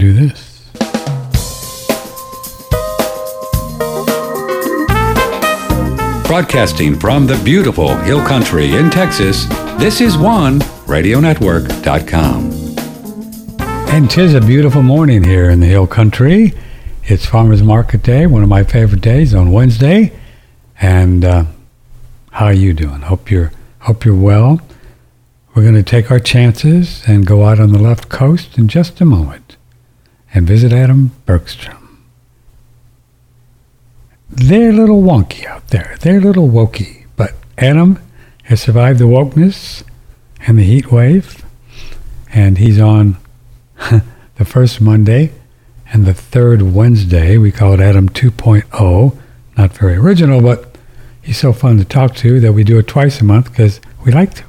do this. Broadcasting from the beautiful Hill Country in Texas, this is one radionetwork.com. And tis a beautiful morning here in the Hill Country. It's Farmers Market Day, one of my favorite days on Wednesday. And uh, how are you doing? Hope you're hope you're well. We're going to take our chances and go out on the left coast in just a moment and visit Adam Bergstrom. They're a little wonky out there. They're a little wokey. But Adam has survived the wokeness and the heat wave, and he's on the first Monday and the third Wednesday. We call it Adam 2.0. Not very original, but he's so fun to talk to that we do it twice a month because we like to.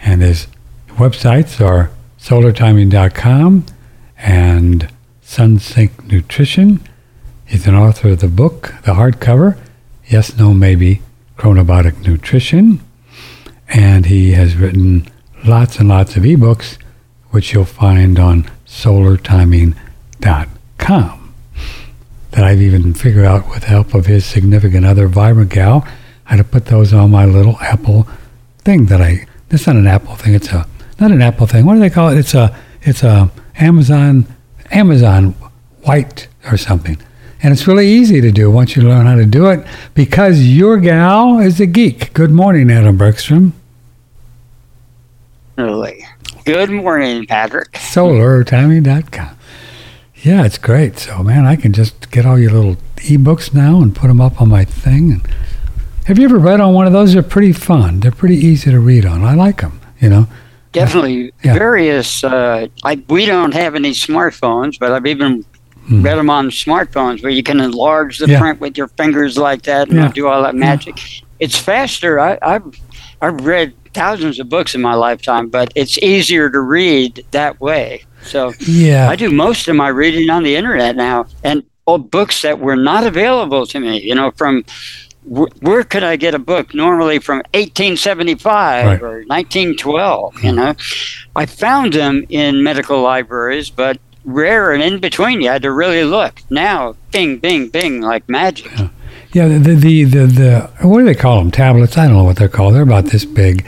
And his websites are solartiming.com and SunSync Nutrition. He's an author of the book, the hardcover, Yes, No, Maybe, Chronobiotic Nutrition. And he has written lots and lots of ebooks, which you'll find on solartiming.com. That I've even figured out with the help of his significant other, Vibrant Gal, how to put those on my little Apple thing that I, it's not an Apple thing, it's a, not an Apple thing, what do they call it? It's a, it's a Amazon, Amazon white or something. And it's really easy to do once you learn how to do it because your gal is a geek. Good morning, Adam Bergstrom. Really. Good morning, Patrick. SolarTiming.com. Yeah, it's great. So, man, I can just get all your little ebooks now and put them up on my thing. And have you ever read on one of those? They're pretty fun. They're pretty easy to read on. I like them, you know. Definitely Yeah. various. Uh, I, we don't have any smartphones, but I've even Hmm. read them on smartphones where you can enlarge the Yeah. print with your fingers like that and Yeah. do all that magic. It's faster. I, I've I've read thousands of books in my lifetime, but it's easier to read that way. So Yeah. I do most of my reading on the internet now, and old books that were not available to me. You know, from where could I get a book normally from 1875 Right. or 1912? You know, I found them in medical libraries, but rare and in between. You had to really look. Now, bing, bing, bing, like magic. Yeah, the, the, the, the, what do they call them? Tablets? I don't know what they're called. They're about this big.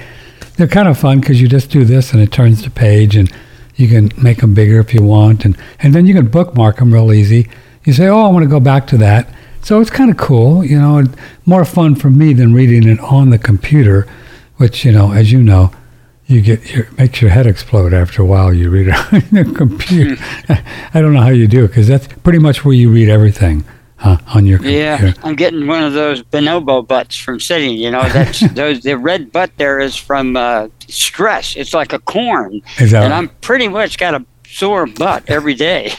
They're kind of fun because you just do this and it turns the page and you can make them bigger if you want. And, and then you can bookmark them real easy. You say, oh, I want to go back to that. So it's kind of cool, you know, more fun for me than reading it on the computer, which, you know, as you know, you get your makes your head explode after a while. You read it on the computer. I don't know how you do it because that's pretty much where you read everything huh, on your computer. Yeah, I'm getting one of those bonobo butts from sitting. You know, that's those the red butt there is from uh, stress. It's like a corn, and I'm pretty much got a sore butt every day.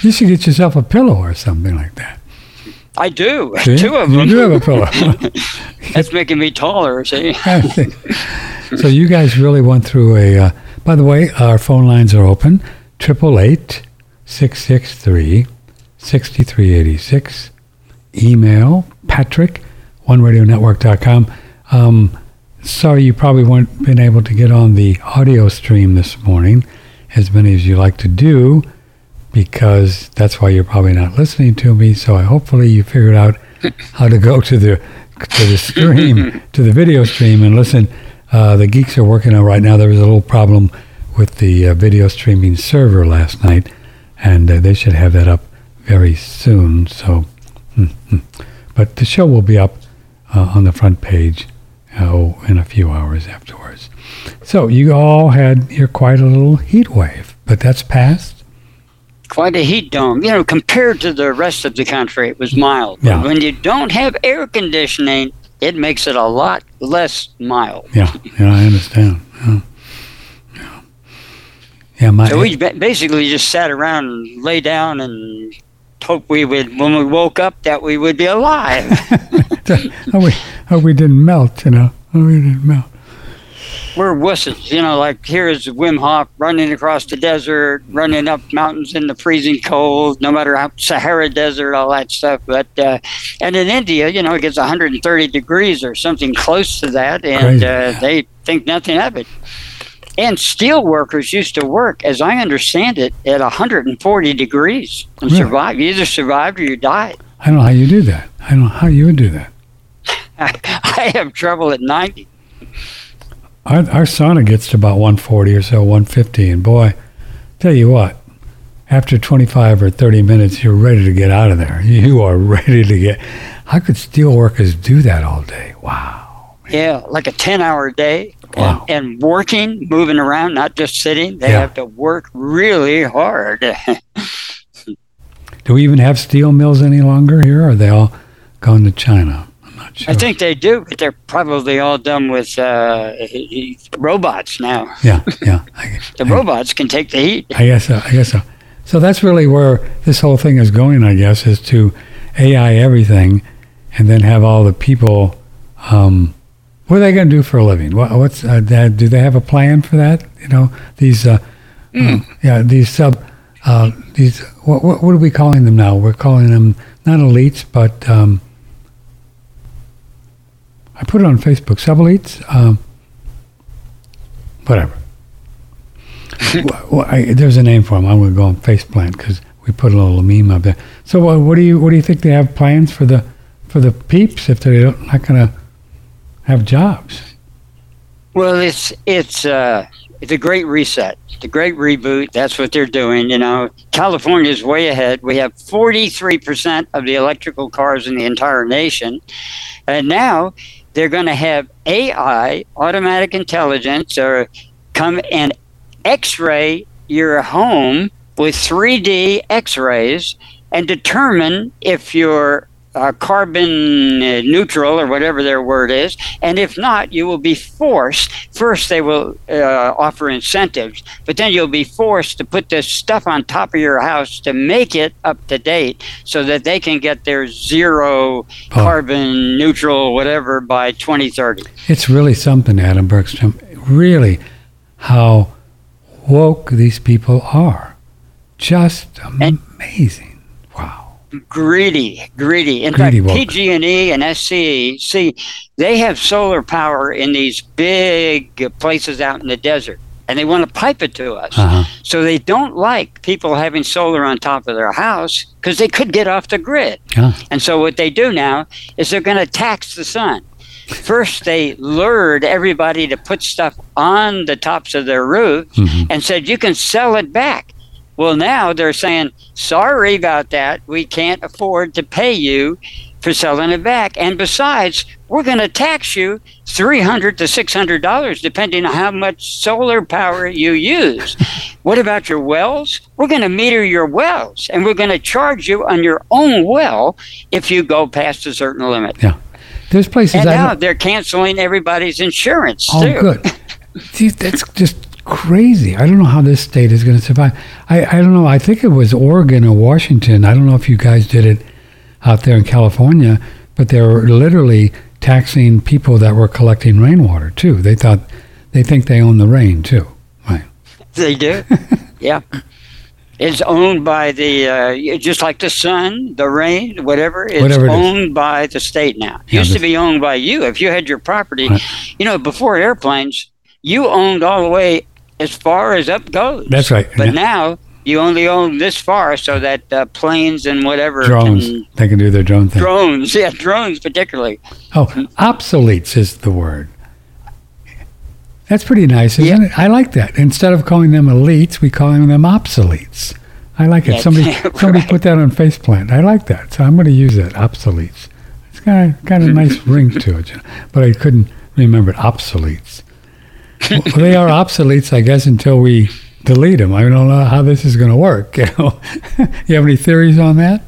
You should get yourself a pillow or something like that. I do See? two of you them. do have a pillow. That's making me taller. See, so you guys really went through a. Uh, by the way, our phone lines are open. 888 663 6386. Email Patrick OneRadioNetwork.com. Um, sorry, you probably weren't been able to get on the audio stream this morning, as many as you like to do, because that's why you're probably not listening to me. So I hopefully you figured out how to go to the to the stream to the video stream and listen. Uh, the geeks are working on it right now. There was a little problem with the uh, video streaming server last night, and uh, they should have that up very soon. So, mm, mm. but the show will be up uh, on the front page oh, in a few hours afterwards. So you all had your quite a little heat wave, but that's past. Quite a heat dome. You know, compared to the rest of the country, it was mild. Yeah. when you don't have air conditioning, it makes it a lot less mild. Yeah, yeah, I understand. Yeah, yeah. yeah my So we ba- basically just sat around and lay down and hope we would, when we woke up, that we would be alive. oh, we, oh, we didn't melt, you know. Oh, we didn't melt. We're wusses, you know, like here's Wim Hof running across the desert, running up mountains in the freezing cold, no matter how Sahara Desert, all that stuff. But, uh, and in India, you know, it gets 130 degrees or something close to that, and uh, they think nothing of it. And steel workers used to work, as I understand it, at 140 degrees and Really? survive. You either survived or you died. I don't know how you do that. I don't know how you would do that. I have trouble at 90. Our, our sauna gets to about 140 or so, 150, and boy, tell you what, after 25 or 30 minutes, you're ready to get out of there. You are ready to get. How could steel workers do that all day? Wow. Yeah, like a 10 hour day. Wow. And, and working, moving around, not just sitting. They Yeah. have to work really hard. Do we even have steel mills any longer here? Or are they all gone to China? I'm sure. I think they do, but they're probably all done with uh, robots now. Yeah, yeah. I, The I- robots can take the heat. I guess so. I guess so. So that's really where this whole thing is going. I guess is to AI everything, and then have all the people. Um, what are they going to do for a living? What, what's uh, that, do they have a plan for that? You know, these. Uh, uh, yeah, these sub. Uh, these. What, what what are we calling them now? We're calling them not elites, but. Um, I put it on Facebook. Sub elites. Um, whatever. well, I, there's a name for them. I'm going to go on faceplant because we put a little meme up there. So, uh, what do you what do you think they have plans for the for the peeps if they're not going to have jobs? Well, it's it's uh, it's a great reset, the great reboot. That's what they're doing. You know, California is way ahead. We have 43 percent of the electrical cars in the entire nation, and now they're going to have AI, automatic intelligence, or come and X-ray your home with 3D X-rays and determine if you're uh, carbon uh, neutral or whatever their word is. And if not, you will be forced. First, they will uh, offer incentives, but then you'll be forced to put this stuff on top of your house to make it up to date so that they can get their zero carbon neutral whatever by 2030. It's really something, Adam Bergstrom. Really, how woke these people are. Just amazing. Wow. Greedy, greedy. In Greedy fact. PG&E and SCE, see, they have solar power in these big places out in the desert, and they want to pipe it to us. Uh-huh. So they don't like people having solar on top of their house because they could get off the grid. Yeah. And so what they do now is they're going to tax the sun. First, they lured everybody to put stuff on the tops of their roofs Mhm. and said, you can sell it back. Well, now they're saying, sorry about that. We can't afford to pay you for selling it back. And besides, we're going to tax you 300 to $600 depending on how much solar power you use. what about your wells? We're going to meter your wells and we're going to charge you on your own well if you go past a certain limit. Yeah. There's places And I now they're canceling everybody's insurance Oh, too. good. That's just crazy. I don't know how this state is going to survive. I, I don't know. I think it was Oregon or Washington. I don't know if you guys did it out there in California, but they were literally taxing people that were collecting rainwater too. They thought they think they own the rain too. Right. They do. yeah. It's owned by the, uh, just like the sun, the rain, whatever. It's Whatever it is. owned by the state now. Yeah, Used to be owned by you. If you had your property, Right. you know, before airplanes, you owned all the way as far as up goes. That's right. But Yeah. now you only own this far so that uh, planes and whatever drones. can- They can do their drone thing. drones, yeah, drones particularly. Oh, obsoletes is the word. That's pretty nice, isn't it? I like that. Instead of calling them elites, we calling them obsoletes. I like it. Yeah, somebody right. somebody put that on faceplant. I like that. So I'm going to use that. Obsoletes. It's got a, got a nice ring to it, but I couldn't remember it. Obsoletes. Well, they are obsoletes, I guess, until we delete them. I don't know how this is going to work. You know, you have any theories on that?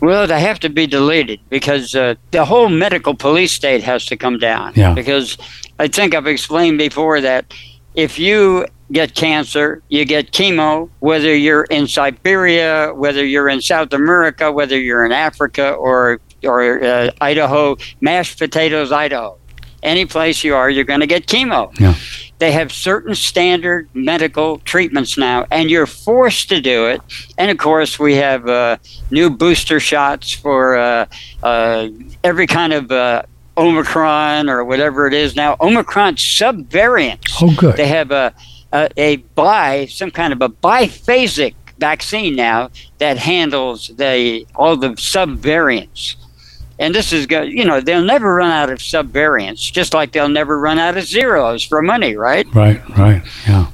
Well, they have to be deleted because uh, the whole medical police state has to come down. Yeah. Because I think I've explained before that if you get cancer, you get chemo, whether you're in Siberia, whether you're in South America, whether you're in Africa or or uh, Idaho, mashed potatoes, Idaho. Any place you are, you're going to get chemo. Yeah. They have certain standard medical treatments now, and you're forced to do it. And of course, we have uh, new booster shots for uh, uh, every kind of uh, Omicron or whatever it is now. Omicron subvariants. Oh, good. They have a, a, a bi, some kind of a biphasic vaccine now that handles the all the subvariants. And this is good. You know, they'll never run out of subvariants, just like they'll never run out of zeros for money, right? Right, right. Yeah.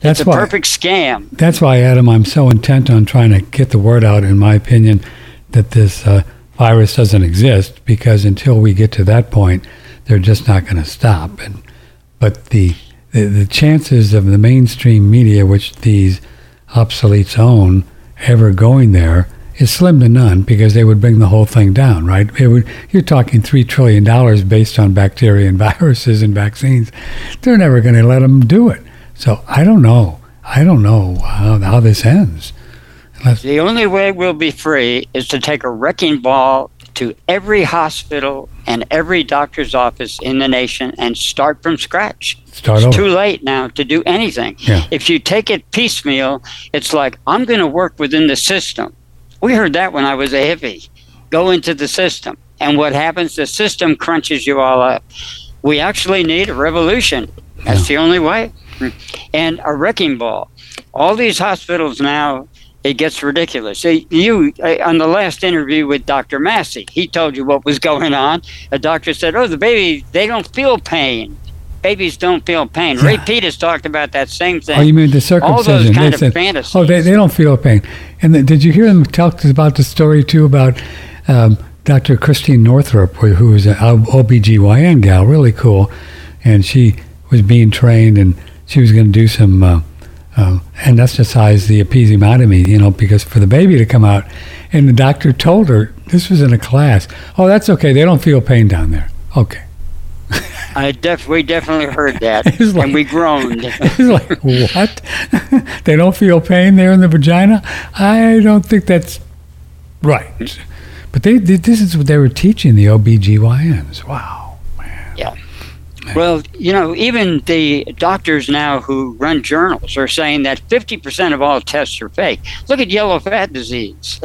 That's it's a why, perfect scam. That's why, Adam, I'm so intent on trying to get the word out, in my opinion, that this uh, virus doesn't exist, because until we get to that point, they're just not going to stop. And But the, the, the chances of the mainstream media, which these obsoletes own, ever going there is slim to none because they would bring the whole thing down, right? It would, you're talking $3 trillion based on bacteria and viruses and vaccines. They're never going to let them do it. So I don't know. I don't know how, how this ends. Unless, The only way we'll be free is to take a wrecking ball to every hospital and every doctor's office in the nation and start from scratch. Start it's over. too late now to do anything. Yeah. If you take it piecemeal, it's like I'm going to work within the system. We heard that when I was a hippie. Go into the system. And what happens? The system crunches you all up. We actually need a revolution. That's the only way. And a wrecking ball. All these hospitals now, it gets ridiculous. You, uh, on the last interview with Dr. Massey, he told you what was going on. A doctor said, "Oh, the baby, they don't feel pain. Babies don't feel pain." Ray Yeah. Peters talked about that same thing. oh, you mean the circumcision? All those They kind of said, fantasies. Oh, they, they don't feel pain. And then, did you hear them talk about the story too about um, Dr. Christiane Northrup, who was an OBGYN gal, really cool, and she was being trained and she was going to do some uh, uh, anesthetize the episiotomy, you know, because for the baby to come out, and the doctor told her this was in a class. Oh, that's okay. They don't feel pain down there. Okay. I def- we definitely heard that, like- and we groaned. It's like, what? they don't feel pain there in the vagina? I don't think that's right. But they, they this is what they were teaching the OBGYNs. Wow. man. Yeah. Well, you know, even the doctors now who run journals are saying that 50% of all tests are fake. Look at yellow fat disease.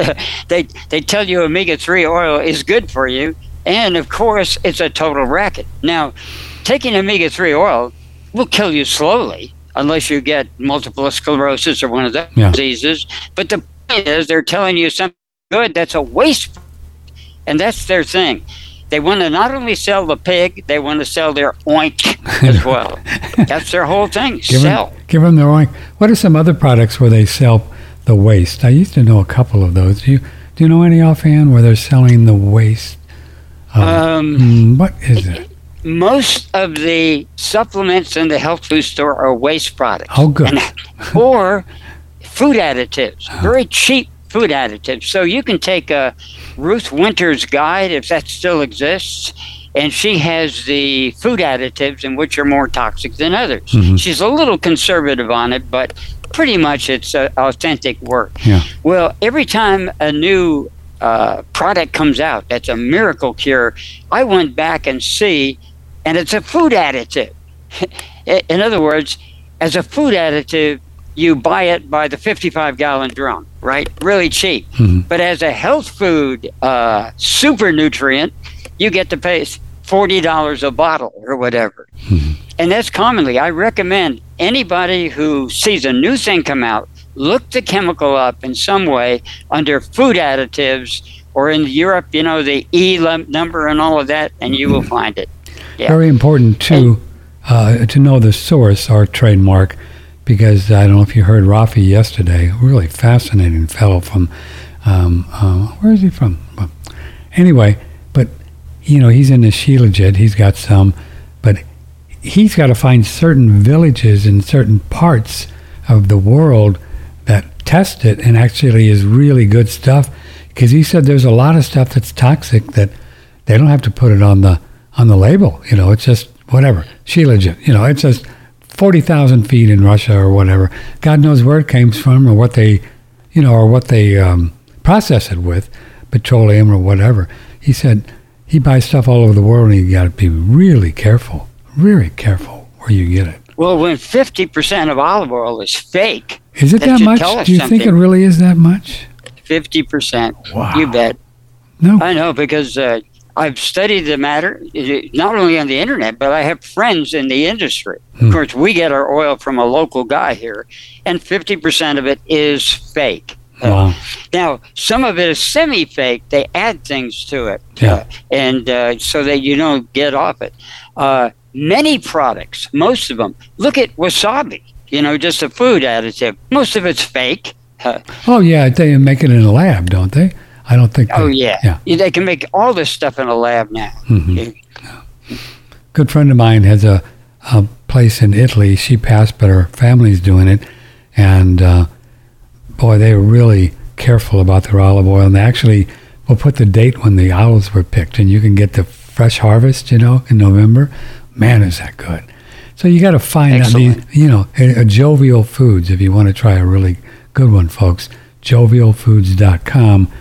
they they tell you omega-3 oil is good for you, and of course, it's a total racket. Now, taking omega-3 oil will kill you slowly unless you get multiple sclerosis or one of those Yeah. diseases. But the point is they're telling you something good that's a waste and that's their thing. They want to not only sell the pig, they want to sell their oink as well. That's their whole thing. Give sell. them, give them their own. What are some other products where they sell the waste? I used to know a couple of those. Do you, do you know any offhand where they're selling the waste? Um, Mm, what is it? most of the supplements in the health food store are waste products. Oh, good. And- or food additives, very cheap food additives. So you can take a Ruth Winter's guide, if that still exists, and she has the food additives in which are more toxic than others. Mhm. She's a little conservative on it, but pretty much it's uh, authentic work. Yeah. Well, every time a new uh, product comes out that's a miracle cure, I went back and see, and it's a food additive. In other words, as a food additive, you buy it by the 55 gallon drum, right? Really cheap. Mhm. But as a health food uh, super nutrient, you get to pay $40 a bottle or whatever. And that's commonly, I recommend anybody who sees a new thing come out, look the chemical up in some way under food additives or in Europe, you know, the E number and all of that, and you will find it. Yeah. Very important to uh, to know the source, our trademark, because I don't know if you heard Rafi yesterday. Really fascinating fellow from um, uh, where is he from? Well, Anyway, but you know he's in the Shilajit. He's got some, but he's got to find certain villages in certain parts of the world test it and actually is really good stuff. Because he said there's a lot of stuff that's toxic that they don't have to put it on the on the label. You know, it's just whatever. Shilajit. You know, it's just forty thousand feet in Russia or whatever. God knows where it came from or what they, you know, or what they um, process it with, petroleum or whatever. He said he buys stuff all over the world, and you got to be really careful, really careful where you get it. Well, when 50% of olive oil is fake, Is it That that, much? Do you think it really is that much? 50%, Wow. you bet. No. I know because uh, I've studied the matter not only on the internet, but I have friends in the industry. Hmm. Of course, we get our oil from a local guy here, and 50% of it is fake. Wow. Uh, now, some of it is semi fake. They add things to it. Yeah. Uh, and uh, so that you don't get off it. Many products, most of them, look at wasabi, you know, just a food additive. Most of it's fake. oh, yeah. They make it in a lab, don't they? I don't think. Oh, yeah. yeah. They can make all this stuff in a lab now. Mm-hmm. Good friend of mine has a, a place in Italy. She passed, but her family's doing it. And, uh, boy, they were really careful about their olive oil. And they actually will put the date when the olives were picked, and you can get the fresh harvest, you know, in November. Man, is that good. So you got to find Excellent. out these, you know, a, a Jovial Foods if you want to try a really good one, folks. JovialFoods.com.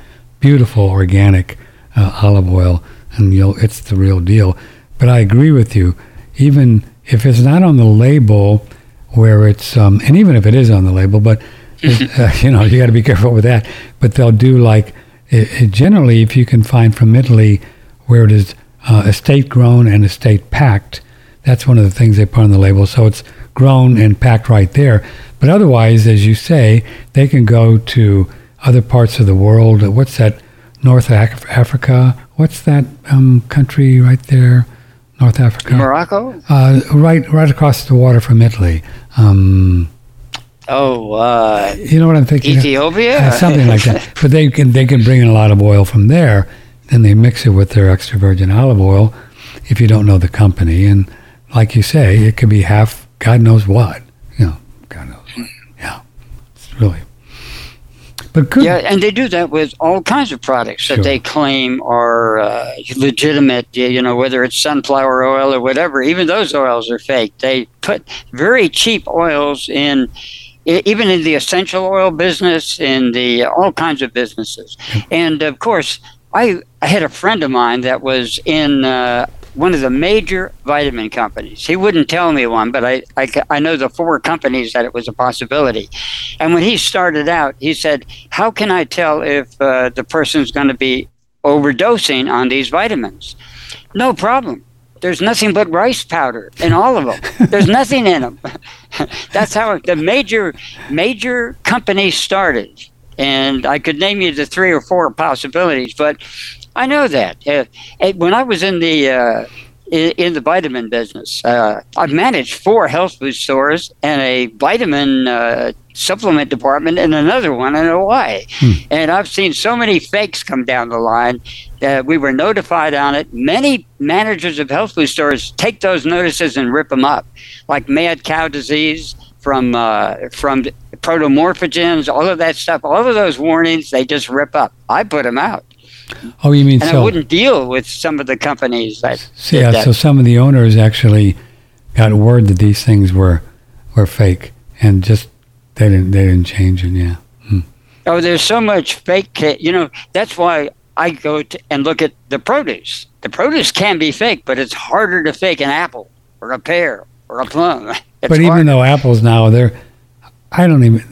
Beautiful organic uh, olive oil, and you'll, it's the real deal. But I agree with you. Even if it's not on the label, where it's, um, and even if it is on the label, but uh, you know, you got to be careful with that. But they'll do like it, it generally, if you can find from Italy where it is uh, estate grown and estate packed, that's one of the things they put on the label. So it's grown and packed right there. But otherwise, as you say, they can go to other parts of the world. What's that? North Africa. What's that um, country right there? North Africa. Morocco. Uh, right, right across the water from Italy. Um, Oh, uh, you know what I'm thinking? Ethiopia, uh, something like that. But they can they can bring in a lot of oil from there. Then they mix it with their extra virgin olive oil. If you don't know the company, and like you say, it could be half God knows what. You know, God knows what. Yeah, it's really. But good. Yeah, and they do that with all kinds of products sure. that they claim are uh, legitimate. You know, whether it's sunflower oil or whatever. Even those oils are fake. They put very cheap oils in even in the essential oil business, in the all kinds of businesses. And of course, I, I had a friend of mine that was in uh, one of the major vitamin companies. He wouldn't tell me one, but I, I, I know the four companies that it was a possibility. And when he started out, he said, How can I tell if uh, the person's going to be overdosing on these vitamins? No problem. There's nothing but rice powder in all of them. There's nothing in them. That's how the major major companies started, and I could name you the three or four possibilities, but I know that. Uh, when I was in the uh, in, in, the vitamin business, uh, I've managed four health food stores and a vitamin uh, supplement department and another one in Hawaii. Hmm. And I've seen so many fakes come down the line that we were notified on it. Many managers of health food stores take those notices and rip them up, like mad cow disease from uh, from protomorphogens, all of that stuff. All of those warnings they just rip up. I put them out. Oh, you mean and so? I wouldn't deal with some of the companies that. So, yeah, that. so some of the owners actually got word that these things were were fake and just they didn't. They didn't change it. Yeah. Hmm. Oh, there's so much fake. You know, that's why I go to and look at the produce. The produce can be fake, but it's harder to fake an apple or a pear or a plum. It's but even though apples now they're, I don't even.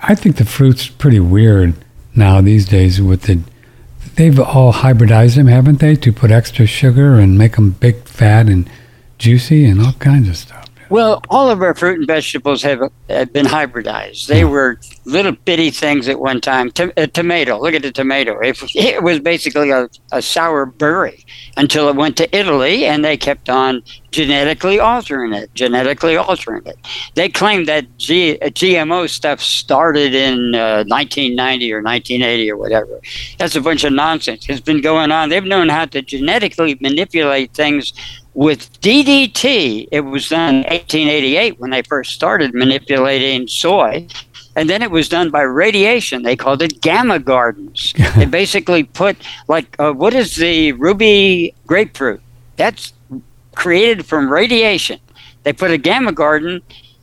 I think the fruit's pretty weird now these days with the. They've all hybridized them, haven't they, to put extra sugar and make them big, fat, and juicy, and all kinds of stuff. Well, all of our fruit and vegetables have, have been hybridized. They hmm. were little bitty things at one time. a tomato, look at the tomato. It, it was basically a, a sour berry until it went to Italy and they kept on genetically altering it, genetically altering it. They claim that G, GMO stuff started in uh, 1990 or 1980 or whatever. That's a bunch of nonsense. It's been going on. They've known how to genetically manipulate things with DDT, it was done in 1888 when they first started manipulating soy. And then it was done by radiation. They called it gamma gardens. they basically put, like, uh, what is the ruby grapefruit? That's created from radiation. They put a gamma garden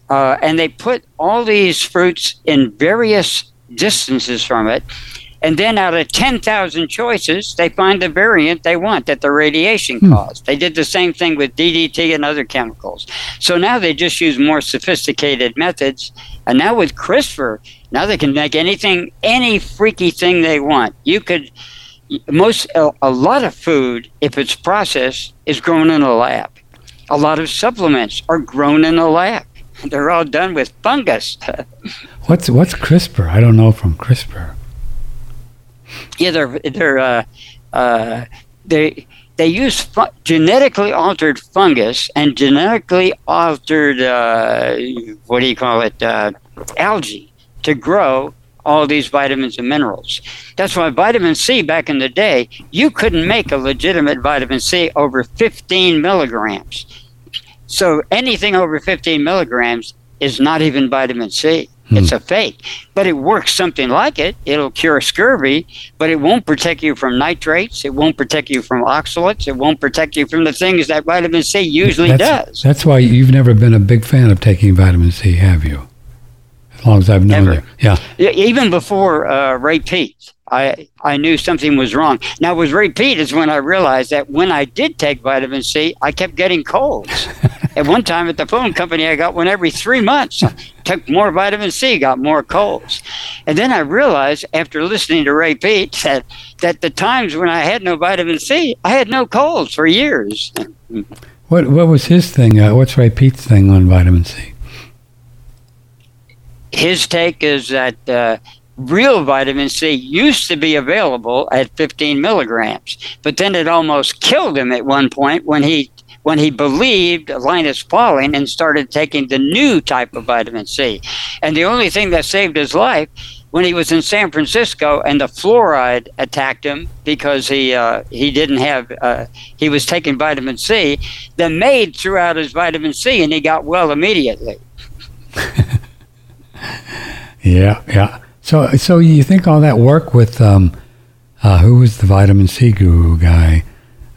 uh, and they put all these fruits in various distances from it and then out of 10,000 choices, they find the variant they want that the radiation hmm. caused. They did the same thing with DDT and other chemicals. So now they just use more sophisticated methods. And now with CRISPR, now they can make anything, any freaky thing they want. You could most a, a lot of food, if it's processed, is grown in a lab. A lot of supplements are grown in a lab. They're all done with fungus. What's what's CRISPR? I don't know from CRISPR. Yeah, they're they're uh, uh, they they use fu- genetically altered fungus and genetically altered uh, what do you call it uh, algae to grow all these vitamins and minerals. That's why vitamin C back in the day, you couldn't make a legitimate vitamin C over 15 milligrams. So anything over 15 milligrams is not even vitamin C. It's a fake, but it works something like it. It'll cure scurvy, but it won't protect you from nitrates. It won't protect you from oxalates. It won't protect you from the things that vitamin C usually that's, does. That's why you've never been a big fan of taking vitamin C, have you? As long as I've known Never. you. Yeah. Yeah, Even before uh, Ray Peat, I, I knew something was wrong. Now, with Ray Peat is when I realized that when I did take vitamin C, I kept getting colds. at one time at the phone company, I got one every three months. I took more vitamin C, got more colds. And then I realized after listening to Ray Peat that, that the times when I had no vitamin C, I had no colds for years. What what was his thing? Uh, what's Ray Peat's thing on vitamin C? his take is that uh, real vitamin C used to be available at 15 milligrams, but then it almost killed him at one point when he when he believed Linus Pauling and started taking the new type of vitamin C. And the only thing that saved his life when he was in San Francisco and the fluoride attacked him because he uh, he didn't have uh, he was taking vitamin C. The maid threw out his vitamin C and he got well immediately. Yeah, yeah. So so you think all that work with um, uh, who was the vitamin C guru guy?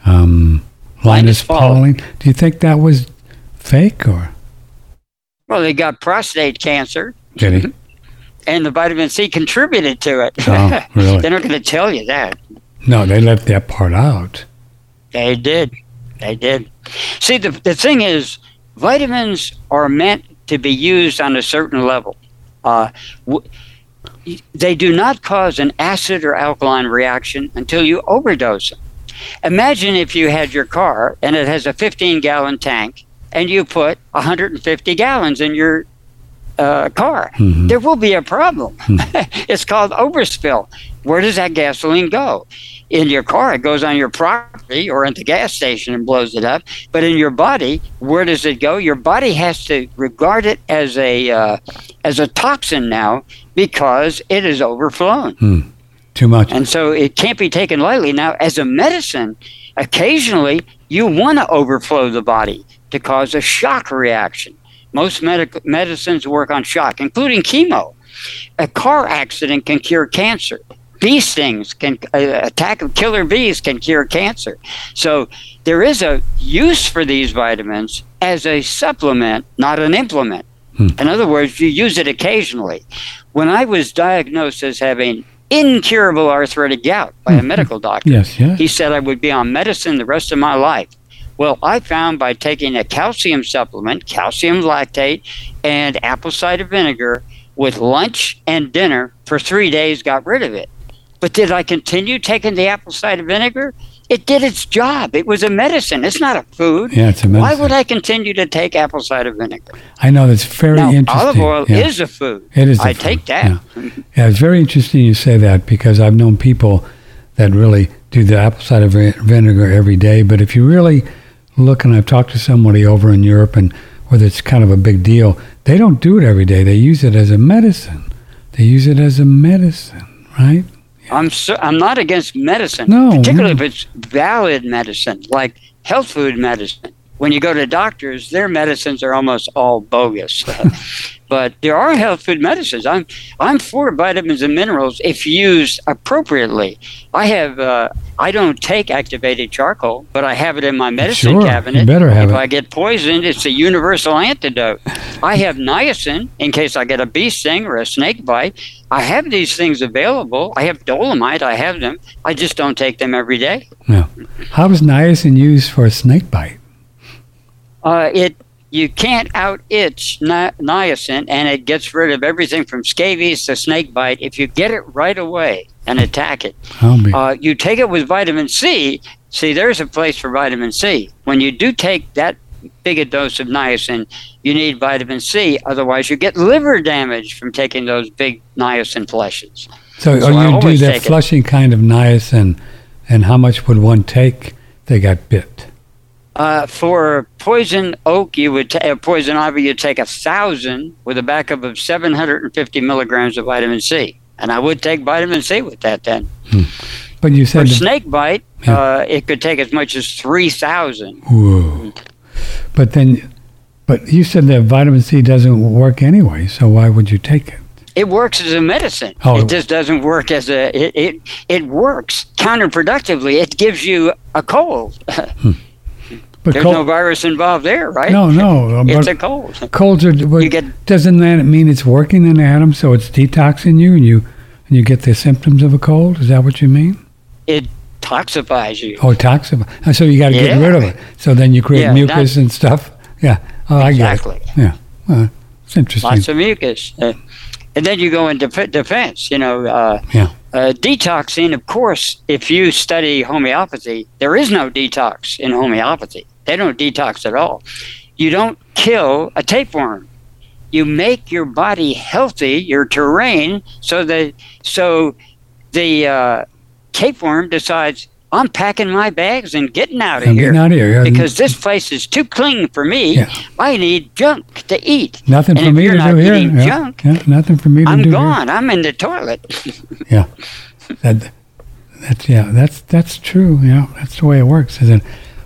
Um, Linus Linus Pauling. Do you think that was fake or Well, they got prostate cancer. did he? and the vitamin C contributed to it. Oh, really? They're not going to tell you that. No, they left that part out. They did. They did. See, the, the thing is, vitamins are meant to be used on a certain level. Uh, w- they do not cause an acid or alkaline reaction until you overdose them. Imagine if you had your car and it has a 15 gallon tank and you put 150 gallons in your uh, car. Mhm. There will be a problem. it's called overspill. Where does that gasoline go? In your car, it goes on your property or at the gas station and blows it up. But in your body, where does it go? Your body has to regard it as a uh, as a toxin now because it is overflown. Too much. And so it can't be taken lightly. Now, as a medicine, occasionally you want to overflow the body to cause a shock reaction. Most medic- medicines work on shock, including chemo. A car accident can cure cancer. Bee stings can uh, attack of killer bees can cure cancer. So there is a use for these vitamins as a supplement, not an implement. In other words, you use it occasionally. When I was diagnosed as having incurable arthritic gout by a medical doctor, yes, yes. he said I would be on medicine the rest of my life. Well, I found by taking a calcium supplement, calcium lactate, and apple cider vinegar with lunch and dinner for three days, got rid of it. But did I continue taking the apple cider vinegar? It did its job. It was a medicine. It's not a food. Yeah, it's a Why would I continue to take apple cider vinegar? I know that's very now, interesting. olive oil Yeah. is a food. It is. a I food, take that. Yeah. yeah, it's very interesting you say that because I've known people that really do the apple cider vinegar every day. But if you really look, and I've talked to somebody over in Europe, and whether it's kind of a big deal, they don't do it every day. They use it as a medicine. They use it as a medicine, right? I'm so, I'm not against medicine, No, particularly no. if it's valid medicine, like health food medicine. When you go to doctors, their medicines are almost all bogus. but there are health food medicines. I'm I'm for vitamins and minerals if used appropriately. I have uh, I don't take activated charcoal, but I have it in my medicine Sure, you cabinet. better have if it. I get poisoned, it's a universal antidote. I have niacin in case I get a bee sting or a snake bite. I have these things available. I have dolomite. I have them. I just don't take them every day. No. How is niacin used for a snake bite? Uh, it you can't out itch ni- niacin, and it gets rid of everything from scabies to snake bite if you get it right away and attack it. Uh, you take it with vitamin C. See, there's a place for vitamin C. When you do take that big a dose of niacin, you need vitamin C. Otherwise, you get liver damage from taking those big niacin flushes. so, so oh, you do that take it. flushing kind of niacin, and how much would one take? They got bit. Uh, for poison oak, you would ta- uh, poison ivy. You'd take a thousand with a backup of 750 milligrams of vitamin C, and I would take vitamin C with that. Then But you for said, the- snake bite, Yeah. uh, it could take as much as 3,000. whoa. But then, but you said that vitamin C doesn't work anyway. So why would you take it? It works as a medicine. Oh. It just doesn't work as a. It, it it works counterproductively. It gives you a cold. But There's cold, no virus involved there, right? no, no. uh, It's a cold. colds are. You get- doesn't that mean it's working in the atom? So it's detoxing you, and you and you get the symptoms of a cold. Is that what you mean? It toxifies you. Oh, toxifies. And so you got to get Yeah. rid of it. So then you create Yeah, mucus and stuff. Yeah. Oh, I get Exactly. it. Yeah. Well, it's interesting. Lots of mucus. Uh, and then you go into def- defense. You know, uh, Yeah. uh, detoxing. Of course, if you study homeopathy, there is no detox in homeopathy. They don't detox at all. You don't kill a tapeworm. You make your body healthy, your terrain, so that so the uh, tapeworm decides I'm packing my bags and getting out of I'm here getting out of here. Yeah. because this place is too clean for me. Yeah. I need junk to eat. nothing and for me to do here. Yeah. junk, Yeah, Nothing for me to I'm do gone. I'm in the toilet. here. That, that's yeah. That's that's true. Yeah. That's the way it works. Is it?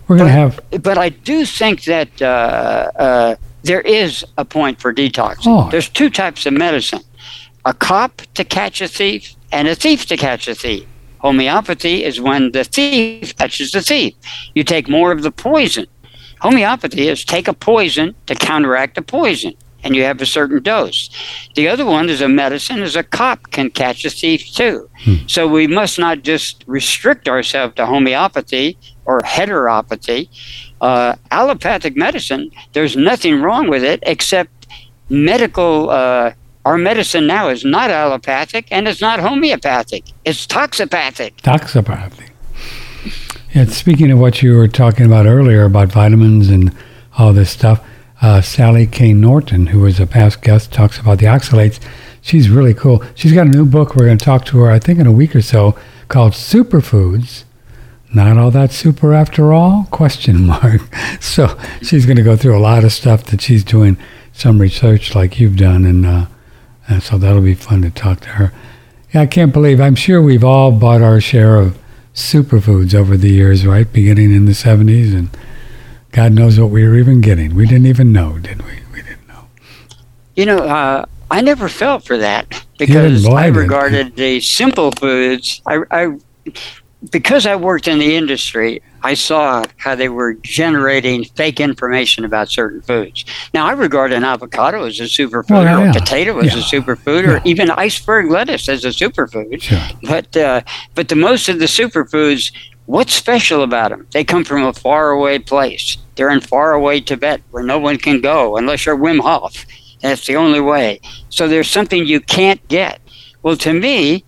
We're gonna have. but I do think that uh, uh, there is a point for detoxing. Oh. There's two types of medicine: a cop to catch a thief, and a thief to catch a thief. Homeopathy is when the thief catches the thief. You take more of the poison. Homeopathy is take a poison to counteract the poison, and you have a certain dose. The other one is a medicine, is a cop can catch a thief too. So we must not just restrict ourselves to homeopathy or heteropathy. Uh, allopathic medicine, there's nothing wrong with it except medical. Uh, our medicine now is not allopathic and it's not homeopathic. It's toxopathic. Toxopathic. Yeah, speaking of what you were talking about earlier about vitamins and all this stuff, uh, Sally K. Norton, who was a past guest, talks about the oxalates. She's really cool. She's got a new book. We're going to talk to her, I think, in a week or so, called Superfoods. Not all that super after all? Question mark. So she's going to go through a lot of stuff that she's doing some research like you've done, and, uh, and so that'll be fun to talk to her. Yeah, I can't believe. I'm sure we've all bought our share of superfoods over the years, right? Beginning in the 70s, and God knows what we were even getting. We didn't even know, did we? We didn't know. You know, uh, I never felt for that because I I regarded the simple foods. I, I, because I worked in the industry, I saw how they were generating fake information about certain foods. Now, I regard an avocado as a superfood, Well, or yeah. a potato as a superfood, Yeah. or even iceberg lettuce as a superfood. Sure. But uh, but the most of the superfoods, what's special about them? They come from a faraway place. They're in faraway Tibet where no one can go unless you're Wim Hof. That's the only way. So there's something you can't get. Well, to me,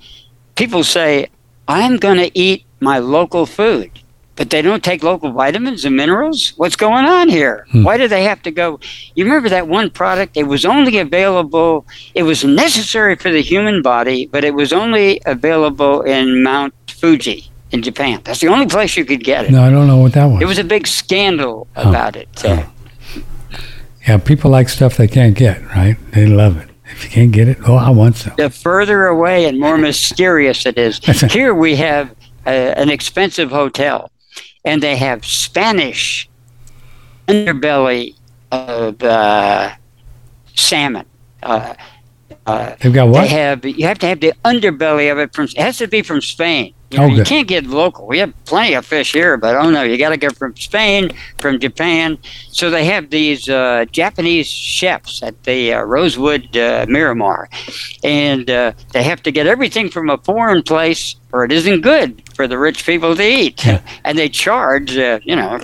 people say I'm going to eat my local food. But they don't take local vitamins and minerals? What's going on here? Hmm. Why do they have to go? You remember that one product? It was only available, it was necessary for the human body, but it was only available in Mount Fuji in Japan. That's the only place you could get it. No, I don't know what that was. It was a big scandal Oh. about it. Yeah, people like stuff they can't get, right? They love it. If you can't get it, oh, I want some. the further away and more mysterious it is. Here we have a, an expensive hotel, and they have Spanish underbelly of uh, salmon. Uh, uh, They've got what? they have you have to have the underbelly of it from. It has to be from Spain. You, know, Oh, you can't get local. We have plenty of fish here, but oh no, you got to get from Spain, from Japan. So they have these uh, Japanese chefs at the uh, Rosewood uh, Miramar, and uh, they have to get everything from a foreign place, or it isn't good for the rich people to eat. And they charge, uh, you know,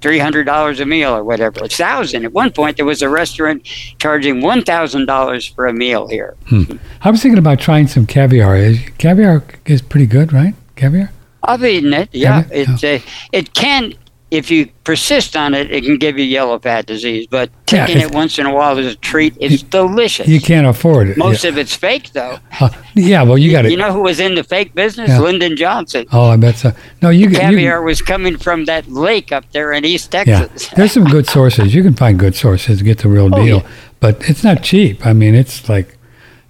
three hundred dollars a meal or whatever. It's thousand. At one point, there was a restaurant charging one thousand dollars for a meal here. Hmm. I was thinking about trying some caviar. Caviar is pretty good, right? Caviar. I've eaten it. Yeah, you? it's uh, it can. If you persist on it, it can give you yellow fat disease. But taking it's- it once in a while as a treat is delicious. You can't afford it. Most yeah. of it's fake, though. Uh, yeah, well, you got it. You know who was in the fake business? Yeah. Lyndon Johnson. Oh, I bet so. No, you you- Caviar was coming from that lake up there in East Texas. Yeah, there's some good sources. You can find good sources to get the real Oh, deal, yeah. but it's not cheap. I mean, it's like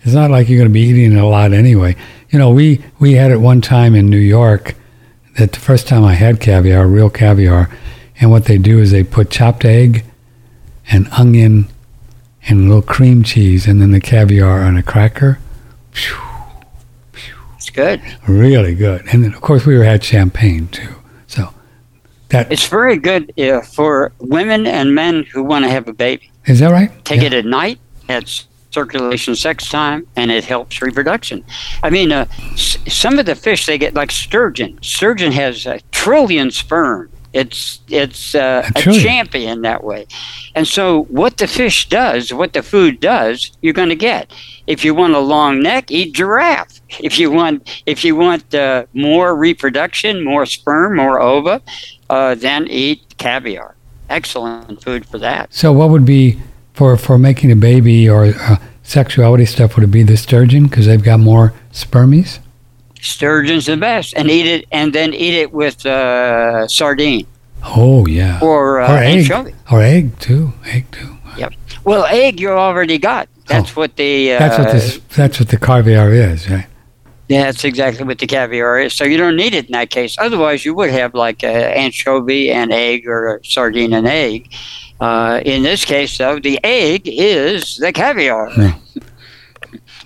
it's not like you're going to be eating it a lot anyway. You know, we we had it one time in New York. That the first time I had caviar, real caviar, and what they do is they put chopped egg and onion and a little cream cheese, and then the caviar on a cracker. It's good. really good. And then, of course, we had champagne too. So that It's very good uh, for women and men who want to have a baby. is that right? Take Yeah. it at night. It's circulation sex time and it helps reproduction. I mean, uh, s- some of the fish they get, like sturgeon. Sturgeon has a trillion sperm. It's it's uh, A a, champion that way, and so what the fish does, what the food does, you're going to get. If you want a long neck, eat giraffe. If you want if you want uh, more reproduction, more sperm, more ova, uh, then eat caviar. Excellent food for that. So what would be for for making a baby or uh, sexuality stuff? Would it be the sturgeon because they've got more spermies? Sturgeon's the best, and eat it, and then eat it with uh, sardine Oh yeah, or, uh, or egg, anchovy. or egg too, egg too. Yep. Well, egg you already got. That's what the. Uh, Oh. That's what this. That's what the caviar is, right? Yeah, that's exactly what the caviar is. So you don't need it in that case. Otherwise, you would have like uh, anchovy and egg or sardine and egg. Uh, in this case, though, the egg is the caviar. Yeah.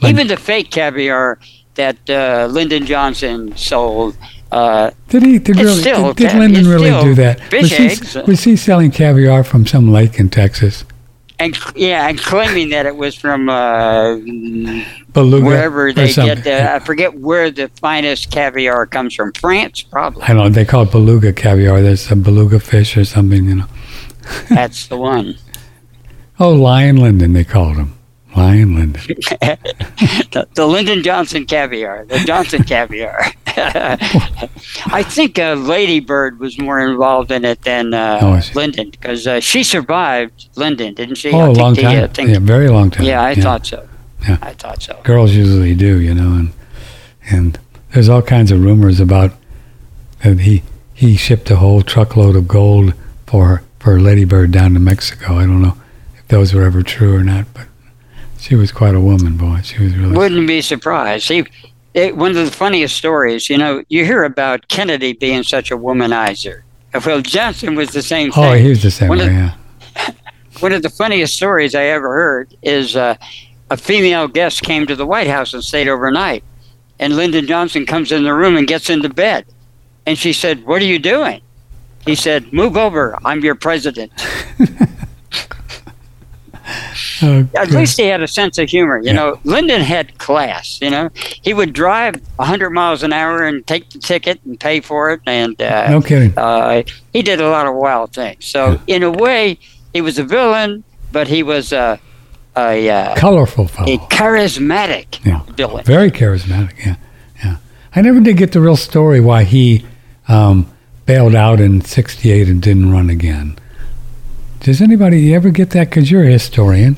Even the fake caviar that uh, Lyndon Johnson sold. Uh, Did he? Did, really, still did, did Lyndon really do that? fish was, he, was he selling caviar from some lake in Texas? and yeah, and claiming that it was from uh, Beluga, wherever they get. Uh, I forget where the finest caviar comes from. France, probably. I don't know. They call it beluga caviar. There's a beluga fish or something, you know. That's the one. Oh, Lion Linden, they called him. Lion Linden. the, the Lyndon Johnson caviar, the Johnson caviar. I think uh, Lady Bird was more involved in it than uh, Oh, Lyndon because uh, she survived Lyndon, didn't she? Oh, I a think long the, time. uh, thing- yeah, very long time. yeah, I thought so. Yeah. I thought so. girls usually do, you know, and and there's all kinds of rumors about that he he shipped a whole truckload of gold for for Lady Bird down to Mexico. I don't know if those were ever true or not, but she was quite a woman, boy. She was really Wouldn't be surprised. See, it, one of the funniest stories, you know, you hear about Kennedy being such a womanizer. Well, Johnson was the same thing. Oh, he was the same One way, of- yeah. One of the funniest stories I ever heard is uh, a female guest came to the White House and stayed overnight. And Lyndon Johnson comes in the room and gets into bed. And she said, What are you doing? He said, Move over. I'm your president. Oh, At least he had a sense of humor. You Yeah. know, Lyndon had class. You know, he would drive 100 miles an hour and take the ticket and pay for it. And uh, no kidding. uh, he did a lot of wild things. So, in a way, he was a villain, but he was a, a, uh, Colorful a charismatic Yeah. villain. Very charismatic, yeah. Yeah. I never did get the real story why he um, bailed out in 68 and didn't run again. Does anybody ever get that? Because you're a historian.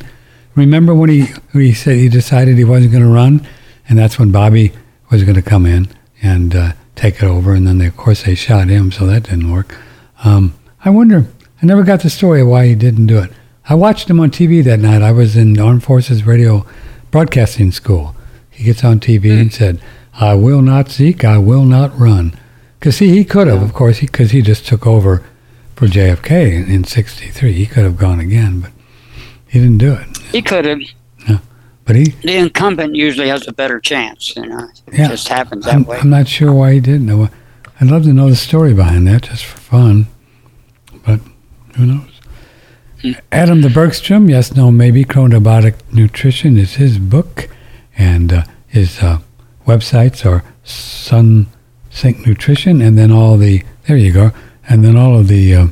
Remember when he, he said he decided he wasn't going to run? And that's when Bobby was going to come in and uh, take it over. And then, they, of course, they shot him, so that didn't work. Um, I wonder, I never got the story of why he didn't do it. I watched him on TV that night. I was in Armed Forces Radio Broadcasting School. He gets on TV and said, I will not seek, I will not run. Because see, he could have, of course, because he, just took over for JFK in, in 63. He could have gone again, but he didn't do it. He could have. Yeah. But he, The incumbent usually has a better chance. You know, it Yeah. just happens that I'm, way. I'm not sure why he didn't. know. I'd love to know the story behind that just for fun, but who knows? Adam the Bergstrom, yes, no, maybe Chronobiotic Nutrition is his book, and uh, his uh, websites are Sun Sync Nutrition, and then all the there you go, and then all of the uh,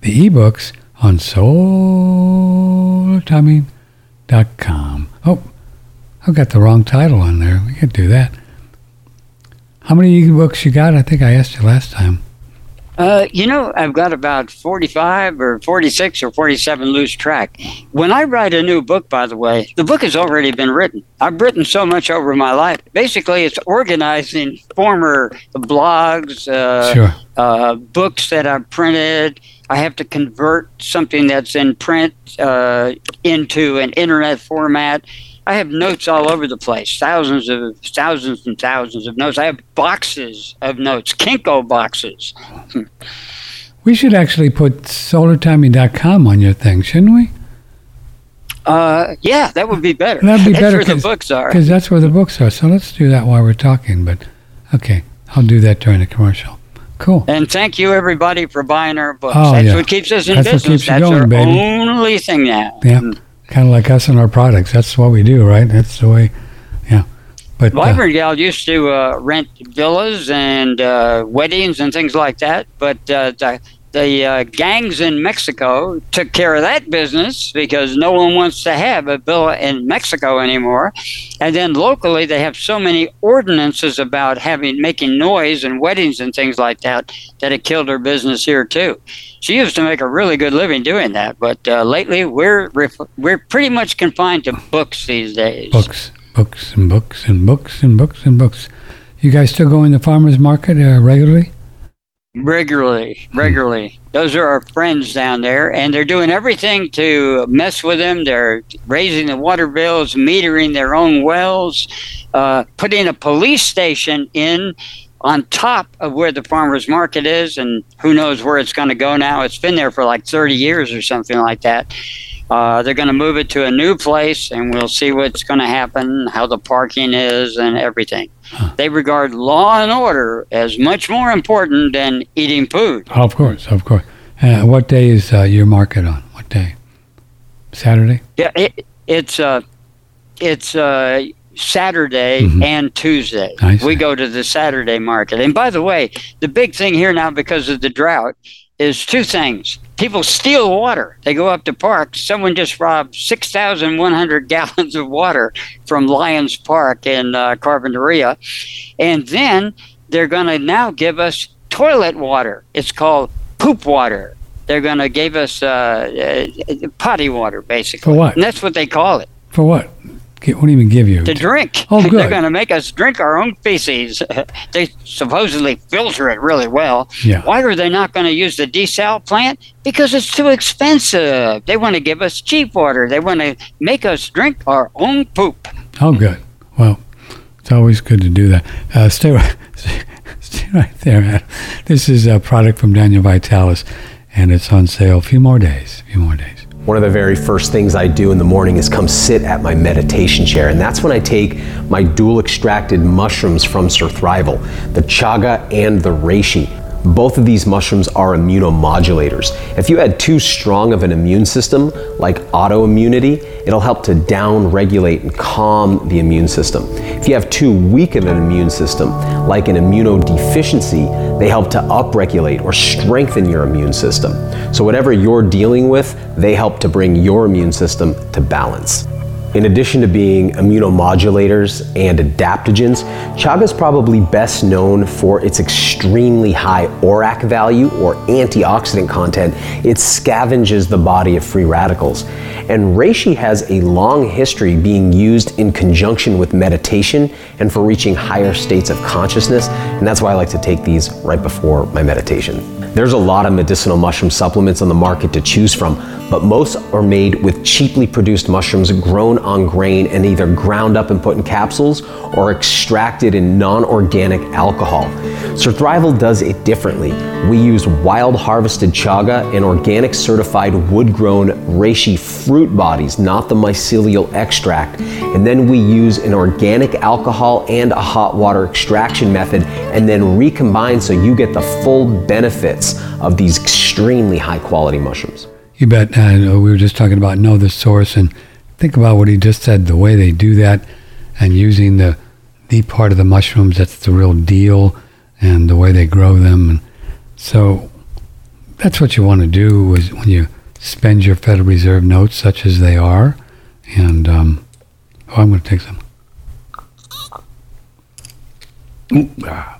the ebooks on solartiming.com. Oh, I've got the wrong title on there. We could do that. How many ebooks you got? I think I asked you last time. Uh, you know, I've got about 45 or 46 or 47 loose track. When I write a new book, by the way, the book has already been written. I've written so much over my life. Basically, it's organizing former blogs, uh, Sure. uh, books that I've printed. I have to convert something that's in print uh, into an internet format. I have notes all over the place, thousands of thousands and thousands of notes. I have boxes of notes, Kinko boxes. We should actually put solartiming.com on your thing, shouldn't we? Uh, yeah, that would be better. That'd be That's better where the books are. Because that's where the books are. So let's do that while we're talking. But okay, I'll do that during the commercial. Cool. And thank you, everybody, for buying our books. Oh, That's yeah. what keeps us in That's business. That's going, our baby. only thing now. Yeah. Kind of like us and our products. That's what we do, right? That's the way. Yeah. But uh, Vibrant Gal used to uh, rent villas and uh, weddings and things like that, but uh, the, the uh, gangs in Mexico took care of that business because no one wants to have a villa in Mexico anymore. And then locally, they have so many ordinances about having making noise and weddings and things like that that it killed her business here too. She used to make a really good living doing that, but uh, lately we're ref- we're pretty much confined to books these days. books, books, and books, and books, and books, and books. You guys still go in the farmers market uh, regularly? Regularly regularly. Those are our friends down there and they're doing everything to mess with them. They're raising the water bills metering their own wells uh, putting a police station in on top of where the farmers market is and who knows where it's going to go now. It's been there for like 30 years or something like that uh, they're going to move it to a new place and we'll see what's going to happen how the parking is and everything they regard law and order as much more important than eating food. Oh, of course, of course. Uh, what day is uh, your market on? What day? Saturday? Yeah, it, it's uh, it's uh, Saturday Mhm. and Tuesday. We go to the Saturday market. And by the way, the big thing here now because of the drought is two things. People steal water. They go up to parks. Someone just robbed 6,100 gallons of water from Lions Park in uh, Carpinteria. And then they're going to now give us toilet water. It's called poop water. They're going to give us uh, uh, potty water, basically. For what? And that's what they call it For what? What do you even give you? to drink. Oh, good. They're going to make us drink our own feces. they supposedly filter it really well. Yeah. Why are they not going to use the desal plant? Because it's too expensive. They want to give us cheap water. They want to make us drink our own poop. Oh, good. Well, it's always good to do that. Uh, stay, right, stay right there, man. This is a product from Daniel Vitalis, and it's on sale. A few more days. A few more days. One of the very first things I do in the morning is come sit at my meditation chair, and that's when I take my dual extracted mushrooms from Surthrival, the chaga and the reishi. Both of these mushrooms are immunomodulators. If you had too strong of an immune system, like autoimmunity, it'll help to down regulate and calm the immune system. If you have too weak of an immune system, like an immunodeficiency, they help to upregulate or strengthen your immune system. So, whatever you're dealing with, they help to bring your immune system to balance. In addition to being immunomodulators and adaptogens, chaga is probably best known for its extremely high ORAC value or antioxidant content. It scavenges the body of free radicals. And reishi has a long history being used in conjunction with meditation and for reaching higher states of consciousness. And that's why I like to take these right before my meditation. There's a lot of medicinal mushroom supplements on the market to choose from, but most are made with cheaply produced mushrooms grown on grain and either ground up and put in capsules or extracted in non organic alcohol. Surthrival does it differently. We use wild harvested chaga and organic certified wood grown reishi fruit bodies, not the mycelial extract. And then we use an organic alcohol and a hot water extraction method and then recombine so you get the full of these extremely high quality mushrooms. You bet. Uh, we were just talking about know the source, and think about what he just said. The way they do that, and using the the part of the mushrooms that's the real deal, and the way they grow them. And so that's what you want to do is when you spend your Federal Reserve notes, such as they are. And um, oh, I'm going to take some. Ooh, ah.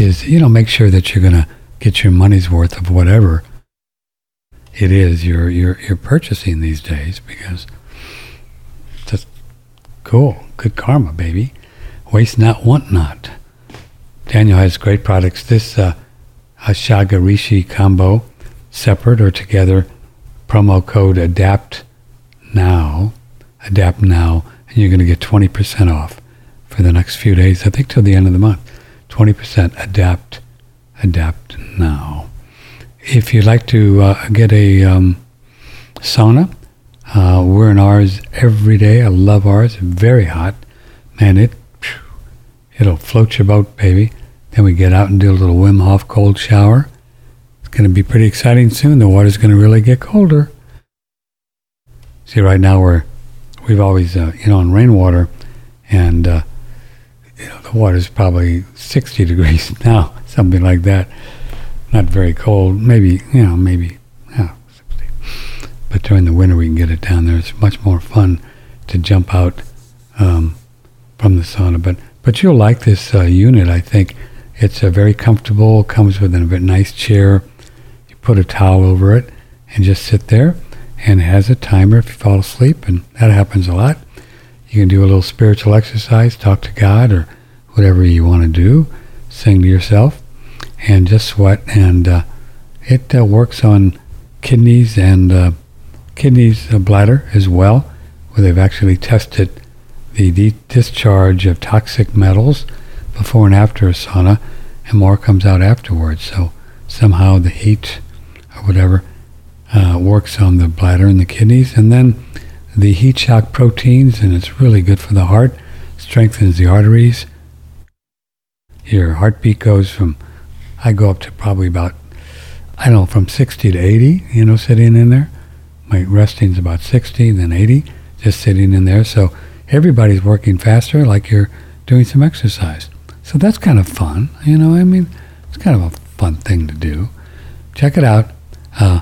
Is you know make sure that you're going to get your money's worth of whatever it is you're you're you're purchasing these days because just cool, good karma, baby. Waste not, want not. Daniel has great products. This uh, combo, separate or together, promo code ADAPT now, ADAPT now, and you're going to get 20% off for the next few days, I think till the end of the month. 20% ADAPT, ADAPT now. If you'd like to uh, get a um, sauna, uh, we're in ours every day. I love ours. Very hot. Man, it, it'll float your boat, baby. Then we get out and do a little Wim Hof cold shower. It's going to be pretty exciting soon. The water's going to really get colder. See, right now we're we've always uh, you know in rainwater, and uh, you know the water's probably 60 degrees now, something like that. Not very cold. Maybe you know maybe yeah 60. But during the winter we can get it down there. It's much more fun to jump out um, from the sauna. But but you'll like this uh, unit, I think. It's uh, very comfortable. Comes with a nice chair. You put a towel over it and just sit there. And has a timer if you fall asleep, and that happens a lot. You can do a little spiritual exercise, talk to God, or whatever you want to do. Sing to yourself, and just sweat. And uh, it uh, works on kidneys and uh, kidneys uh, bladder as well, where they've actually tested the de- discharge of toxic metals before and after a sauna, and more comes out afterwards. So somehow the heat or whatever uh, works on the bladder and the kidneys, and then the heat shock proteins, and it's really good for the heart, strengthens the arteries. Your heartbeat goes from, I go up to probably about, I don't know, from 60 to 80, you know, sitting in there. My resting's about 60, then 80, just sitting in there. So everybody's working faster, like you're doing some exercise. So that's kind of fun, you know. I mean, it's kind of a fun thing to do. Check it out. Uh,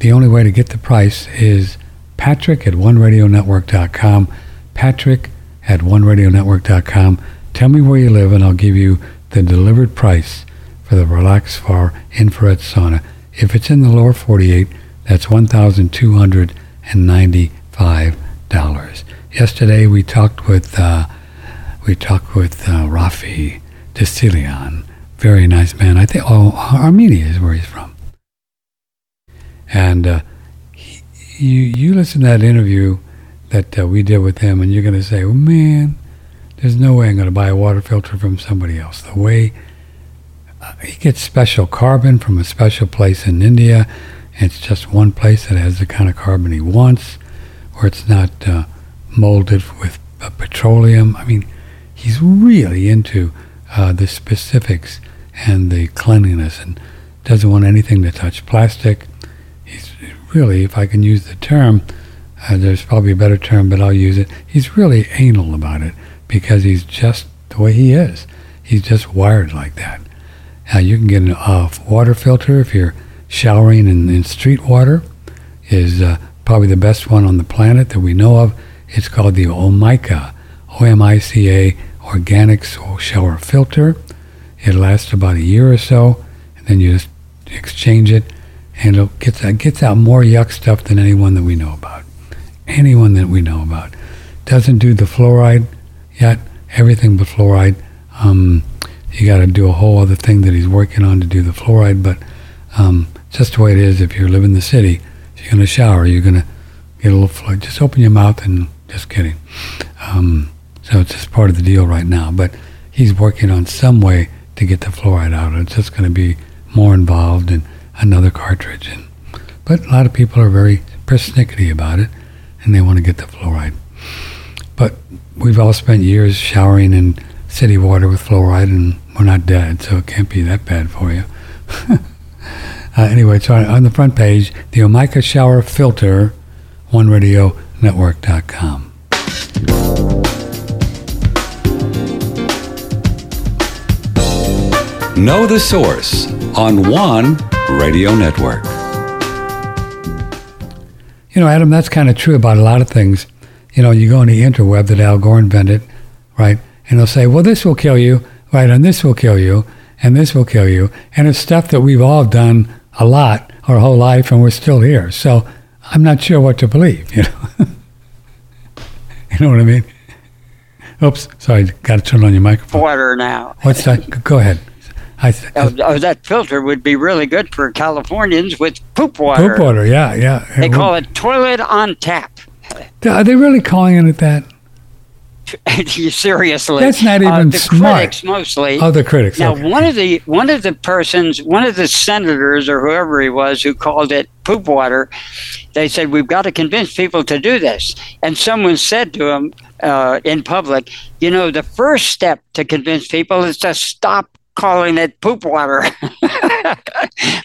the only way to get the price is Patrick at OneRadioNetwork.com. Patrick at OneRadioNetwork.com. Tell me where you live, and I'll give you the delivered price for the Relax Far infrared sauna. If it's in the lower 48, that's $1,295. Yesterday we talked with uh, we talked with uh, Rafi Destilian, very nice man. I think oh Armenia is where he's from. And uh, you you listen to that interview that uh, we did with him, and you're going to say, "Oh man, there's no way I'm going to buy a water filter from somebody else." The way uh, he gets special carbon from a special place in India. It's just one place that has the kind of carbon he wants, or it's not uh, molded with uh, petroleum. I mean, he's really into uh, the specifics and the cleanliness and doesn't want anything to touch plastic. Really, if I can use the term, uh, there's probably a better term, but I'll use it. He's really anal about it because he's just the way he is. He's just wired like that. Now you can get a uh, water filter if you're showering in, in street water. Is uh, probably the best one on the planet that we know of. It's called the Omica, O-M-I-C-A organic shower filter. It lasts about a year or so, and then you just exchange it, and it gets, it gets out more yuck stuff than anyone that we know about. Anyone that we know about. Doesn't do the fluoride yet, everything but fluoride. Um, you got to do a whole other thing that he's working on to do the fluoride, but um, just the way it is, if you live in the city, if you're going to shower, you're going to get a little fluoride. Just open your mouth and just kidding. Um, so it's just part of the deal right now. But he's working on some way to get the fluoride out. It's just going to be more involved in another cartridge. And, but a lot of people are very persnickety about it, and they want to get the fluoride. But we've all spent years showering in city water with fluoride, and we're not dead, so it can't be that bad for you. uh, anyway, so on the front page, the Omica Shower Filter, OneRadioNetwork.com. Know the Source on One Radio Network. You know, Adam, that's kind of true about a lot of things. You know, you go on the interweb that Al Gore invented, right? And they'll say, well, this will kill you, right? And this will kill you, and this will kill you. And it's stuff that we've all done a lot our whole life, and we're still here. So I'm not sure what to believe, you know? you know what I mean? Oops, sorry, got to turn on your microphone. Water now. What's that? Go ahead. I, Uh, uh, that filter would be really good for Californians with poop water. poop water, yeah, yeah. They call it toilet on tap. Are they really calling it that? Seriously, That's not Uh, even the smart. critics mostly. Oh, the critics. Now, okay. one of the one of the persons, one of the senators or whoever he was, who called it poop water, they said we've got to convince people to do this. And someone said to him uh, in public, you know, the first step to convince people is to stop calling it poop water.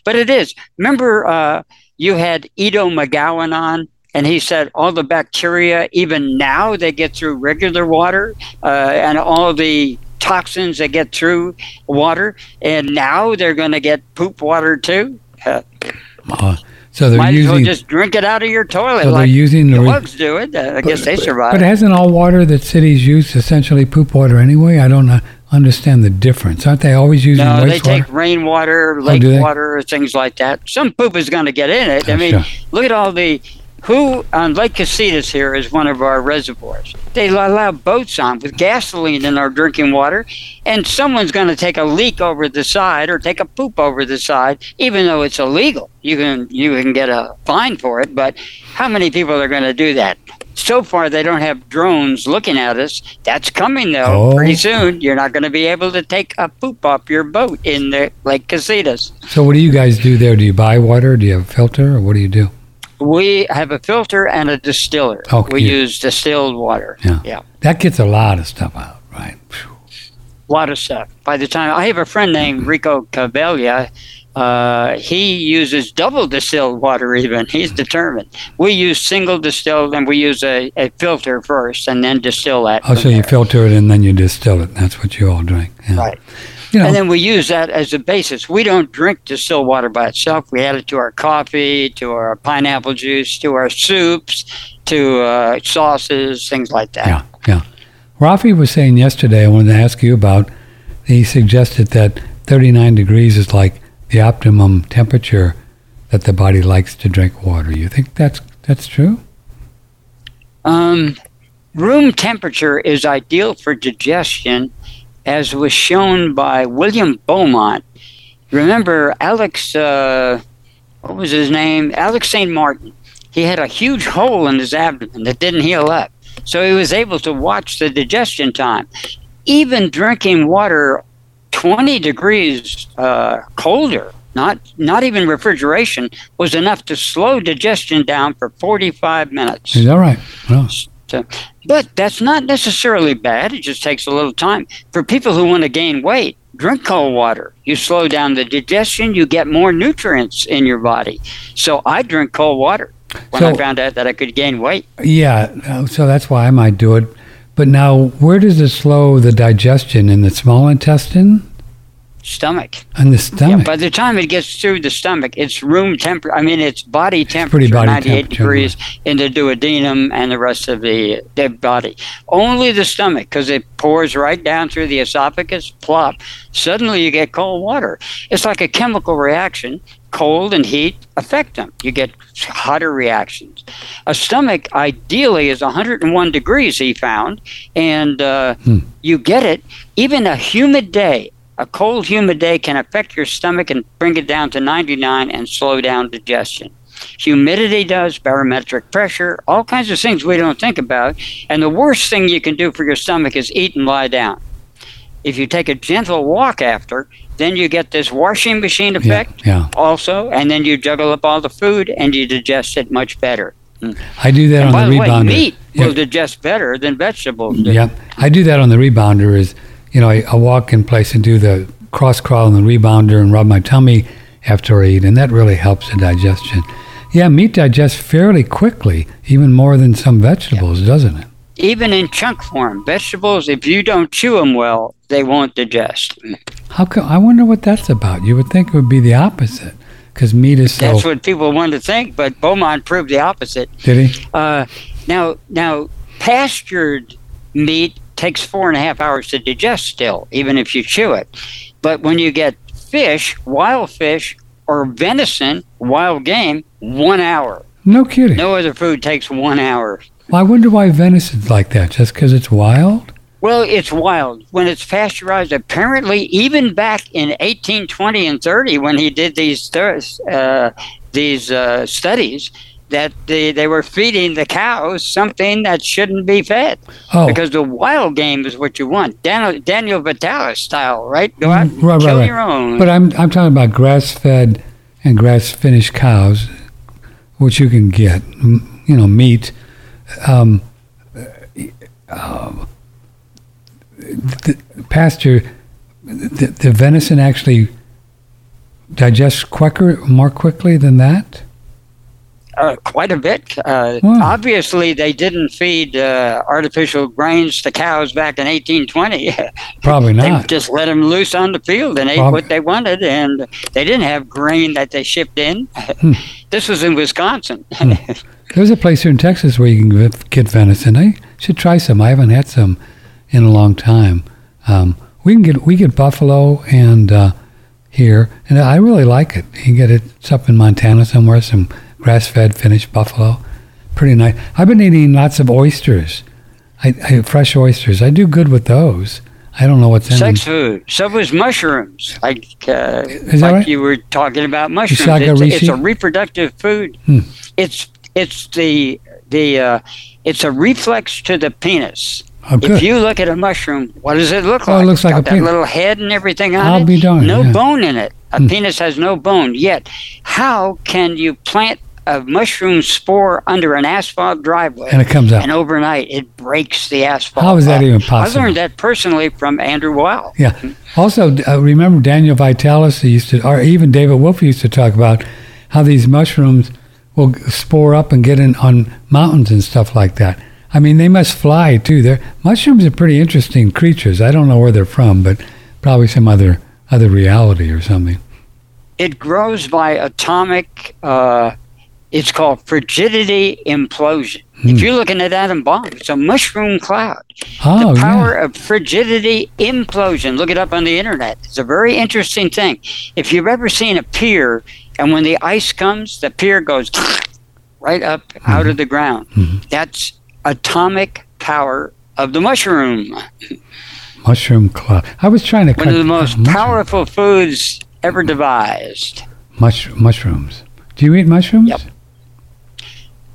but it is. Remember, uh, you had Edo McGowan on. And he said all the bacteria, even now, they get through regular water, uh, and all the toxins that get through water, and now they're going to get poop water too. Uh, Uh, so they're might as well just drink it out of your toilet. so they're like using the. bugs do it. Uh, I guess they survive. But hasn't all water that cities use essentially poop water anyway? I don't uh, understand the difference. Aren't they always using no, they take rainwater, lake do water, things like that. Some poop is going to get in it. I Oh, mean, sure. look at all the who on Lake Casitas here is one of our reservoirs. They allow boats on with gasoline in our drinking water, and someone's going to take a leak over the side or take a poop over the side, even though it's illegal. You can you can get a fine for it, but how many people are going to do that? So far, they don't have drones looking at us. That's coming though. Oh. Pretty soon, you're not going to be able to take a poop off your boat in the Lake Casitas. So what do you guys do there? Do you buy water? Do you have a filter, or what do you do? We have a filter and a distiller. Oh, we use distilled water. Yeah. Yeah. That gets a lot of stuff out, right? Phew. A lot of stuff. By the time I have a friend named Rico Cavella, uh, he uses double distilled water. Even he's determined. We use single distilled, and we use a, a filter first, and then distill that. Oh, so you there. filter it and then you distill it. That's what you all drink. Yeah. Right. You know, And then we use that as a basis. We don't drink distilled water by itself. We add it to our coffee, to our pineapple juice, to our soups, to uh, sauces, things like that. yeah, yeah. Rafi was saying yesterday. I wanted to ask you about. He suggested that 39 degrees is like the optimum temperature that the body likes to drink water. You think that's that's true? Um, room temperature is ideal for digestion, as was shown by William Beaumont. Remember Alex, uh, what was his name? Alex St. Martin. He had a huge hole in his abdomen that didn't heal up. So he was able to watch the digestion time. Even drinking water 20 degrees uh, colder, not, not even refrigeration, was enough to slow digestion down for 45 minutes. Is that right? Well, So, but that's not necessarily bad. It just takes a little time. For people who want to gain weight, drink cold water. You slow down the digestion, you get more nutrients in your body. So I drink cold water when I found out that I could gain weight. yeah. So that's why I might do it. But now, where does it slow the digestion in the small intestine Stomach. and the stomach. Yeah, by the time it gets through the stomach, it's room temperature. I mean, it's body temperature, pretty body 98 temperature, degrees in the duodenum and the rest of the dead body. Only the stomach, because it pours right down through the esophagus, plop. Suddenly you get cold water. It's like a chemical reaction. Cold and heat affect them. You get hotter reactions. A stomach ideally is 101 degrees, he found, and uh, Hmm. you get it. Even a humid day, a cold, humid day can affect your stomach and bring it down to 99 and slow down digestion. Humidity does, barometric pressure, all kinds of things we don't think about. And the worst thing you can do for your stomach is eat and lie down. If you take a gentle walk after, then you get this washing machine effect yeah. also, and then you juggle up all the food and you digest it much better. Mm. I do that And by on the the way, rebounder. meat Yeah. will digest better than vegetables do. Yep. I do that on the rebounder is, you know, I, I walk in place and do the cross crawl on the rebounder and rub my tummy after I eat, and that really helps the digestion. Yeah, meat digests fairly quickly, even more than some vegetables, doesn't it? Even in chunk form, vegetables, if you don't chew them well, they won't digest. How come? I wonder what that's about. You would think it would be the opposite, because meat is so. That's what people want to think, but Beaumont proved the opposite. Did he? Uh, now, now, pastured meat takes four and a half hours to digest still, even if you chew it. But when you get fish, wild fish, or venison, wild game, one hour. No kidding. No other food takes one hour. Well, I wonder why venison's like that. Just because it's wild? Well, it's wild. When it's pasteurized, apparently, even back in 1820 and 30, when he did these uh, these uh, studies, that they, they were feeding the cows something that shouldn't be fed. Oh. Because the wild game is what you want. Daniel, Daniel Vitalis style, right? Go out Mm, Right, kill right, right. your own. But I'm I'm talking about grass fed and grass finished cows, which you can get. You know, meat. Um, um, the pasture, the, the venison actually digests quicker, more quickly than that. uh, quite a bit. Uh, Wow. Obviously, they didn't feed uh, artificial grains to cows back in 1820. Probably not. they just let them loose on the field and ate what they wanted, and they didn't have grain that they shipped in. Hmm. this was in Wisconsin. There's a place here in Texas where you can get- get venison. I should try some. I haven't had some in a long time. Um, we can get we get buffalo and uh, here, and I really like it. You get it it's up in Montana somewhere. Some grass-fed finished buffalo, pretty nice. I've been eating lots of oysters. I, I fresh oysters. I do good with those. I don't know what's in Sex food. So was mushrooms. Like, uh, that like right? you were talking about mushrooms. It's, it's a reproductive food. Hmm. It's it's the the uh, it's a reflex to the penis. Oh, good. If you look at a mushroom, what does it look Oh, it like? looks like Got a penis. little head and everything on I'll it. be darned, No yeah. bone in it. A Hmm. penis has no bone. Yet, how can you plant a mushroom spore under an asphalt driveway? and it comes out. and overnight it breaks the asphalt. How is that up? even possible? I learned that personally from Andrew Weil. Yeah. Also, uh, remember Daniel Vitalis used to, or even David Wolfe used to talk about how these mushrooms will spore up and get in on mountains and stuff like that. I mean, they must fly too. They're, mushrooms are pretty interesting creatures. I don't know where they're from, but probably some other other reality or something. It grows by atomic. Uh, it's called frigidity implosion. Hmm. If you're looking at atom bomb, it's a mushroom cloud. Oh, the power yeah. of frigidity implosion. Look it up on the internet. It's a very interesting thing. If you've ever seen a pier, and when the ice comes, the pier goes right up out Mm-hmm. of the ground. That's atomic power of the mushroom. Mushroom cloud. I was trying to One of the most mushroom- powerful foods ever devised. mush, mushrooms. Do you eat mushrooms? Yep.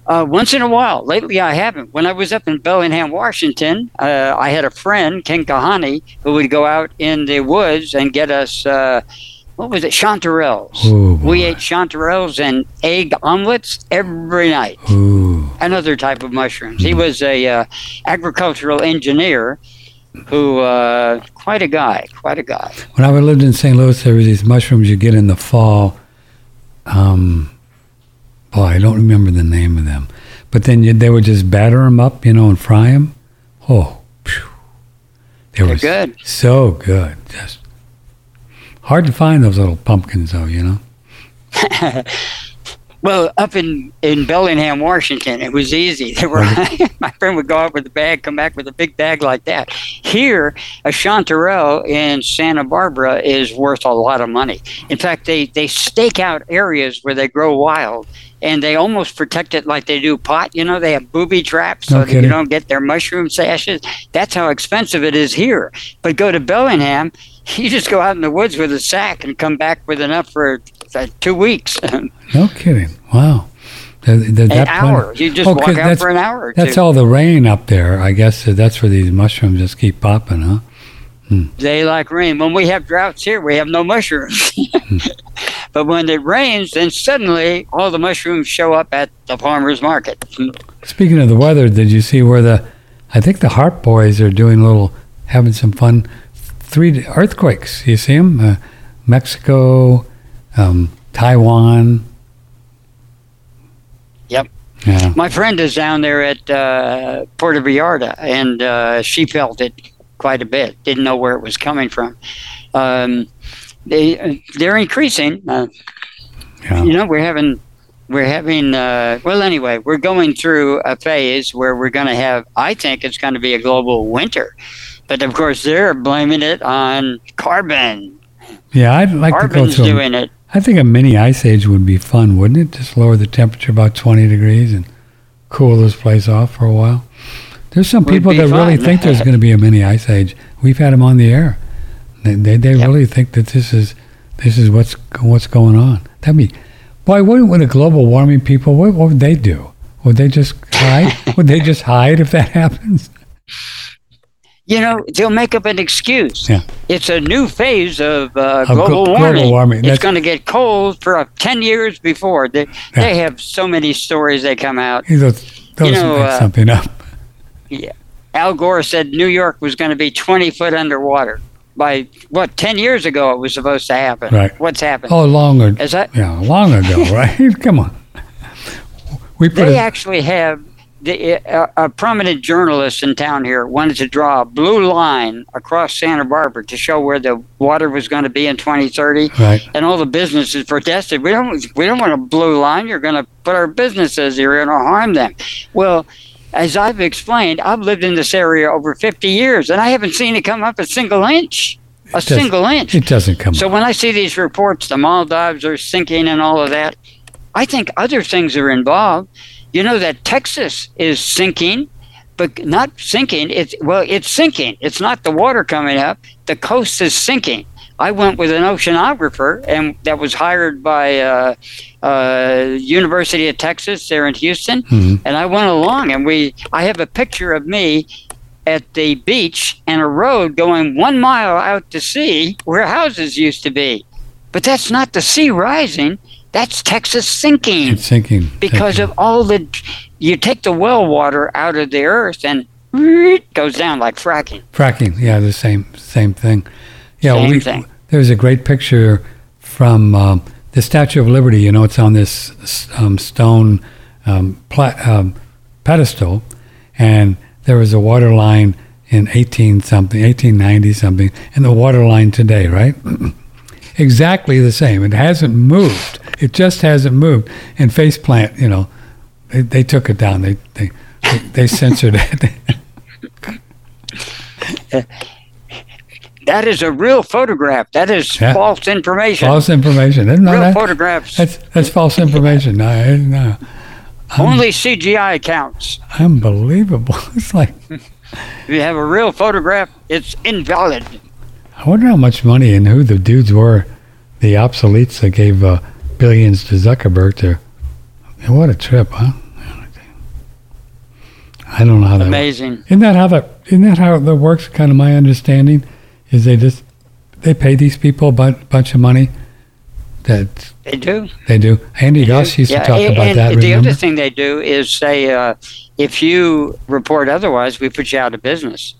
Uh, once in a while. Lately, I haven't. When I was up in Bellingham, Washington, uh, I had a friend, Ken Kahani, who would go out in the woods and get us, uh, what was it, chanterelles. Oh, we ate chanterelles and egg omelets every night. Ooh. Another type of mushrooms. He Mm-hmm. was a uh, agricultural engineer who, uh, quite a guy, quite a guy. When I lived in St. Louis, there were these mushrooms you get in the fall. Um, boy, I don't remember the name of them. But then you, they would just batter them up, you know, and fry them. Oh, phew. they were They're good. so good. Just hard to find those little pumpkins, though, you know. Well, up in, in Bellingham, Washington, it was easy. They were my friend would go out with a bag, come back with a big bag like that. Here, a chanterelle in Santa Barbara is worth a lot of money. In fact, they, they stake out areas where they grow wild and they almost protect it like they do pot. You know, they have booby traps so No that you don't get their mushroom sashes. That's how expensive it is here. But go to Bellingham, you just go out in the woods with a sack and come back with enough for uh, two weeks. No kidding. Wow. An that plenty- hour. You just Oh, walk out that's- for an hour or That's two. all the rain up there. I guess that's where these mushrooms just keep popping, huh? They like rain. When we have droughts here, we have no mushrooms. but when it rains, then suddenly all the mushrooms show up at the farmer's market. Speaking of the weather, did you see where the, I think the HAARP Boys are doing a little, having some fun, three earthquakes. You see them? Uh, Mexico, um, Taiwan. Yep. Yeah. My friend is down there at uh, Puerto Vallarta, and uh, she felt it quite a bit. Didn't know where it was coming from. Um, they they're increasing. Uh, Yeah. You know, we're having we're having uh, well anyway we're going through a phase where we're going to have i think it's going to be a global winter but of course they're blaming it on carbon Yeah, I'd like to go carbon's through. doing it I think a mini ice age would be fun, wouldn't it? Just lower the temperature about 20 degrees and cool this place off for a while. There's some people that really think there's going to be a mini ice age. We've had them on the air. They they, they Yep. really think that this is this is what's what's going on. That'd be boy. What would the global warming people? What, what would they do? Would they just hide? would they just hide if that happens? You know they'll make up an excuse Yeah. it's a new phase of uh, global global warming, warming. it's going to get cold for uh, 10 years before they, they have so many stories they come out Those, those know, make uh, something up. Yeah. Al gore said new york was going to be 20 foot underwater by what 10 years ago it was supposed to happen Right. what's happened Oh, long ago. is that Yeah, long ago, right? Come on. We they a, actually have the, uh, a prominent journalist in town here wanted to draw a blue line across Santa Barbara to show where the water was going to be in 2030, right. and all the businesses protested. We don't, we don't want a blue line. You're going to put our businesses. here and harm them. Well, as I've explained, I've lived in this area over 50 years, and I haven't seen it come up a single inch. A single inch. It doesn't come. So up. when I see these reports, the Maldives are sinking and all of that, I think other things are involved. You know that Texas is sinking, but not sinking. It's well, it's sinking. It's not the water coming up. The coast is sinking. I went with an oceanographer, and that was hired by uh, uh, University of Texas there in Houston. Mhm. And I went along, and we. I have a picture of me at the beach and a road going one mile out to sea where houses used to be. But that's not the sea rising. That's Texas sinking It's sinking. because sinking. of all the. You take the well water out of the earth and it goes down like fracking. fracking. Yeah, the same same thing. Yeah, Same we, thing. there's a great picture from um, the Statue of Liberty. You know, it's on this um, stone um, pla- um, pedestal, and there was a water line in 18 something, 1890 something, and the water line today, right? exactly the same. It hasn't moved. It just hasn't moved. And faceplant, you know, they, they took it down. They they they, they censored it. That is a real photograph. That is Yeah. false information. false information. Isn't real that, photographs. that's that's false information. No, no, Only CGI counts. unbelievable. It's like If you have a real photograph, it's invalid. I wonder how much money and who the dudes were, the obsoletes that gave uh, billions to Zuckerberg to. What a trip, huh? I don't know how that. Amazing. Isn't that how that? Isn't that how that works? Kind of my understanding is they just they pay these people a bunch of money. That They do. they do. Andy Goss used Yeah, to talk and, about and that. the remember? other thing they do is say, uh, if you report otherwise, we put you out of business.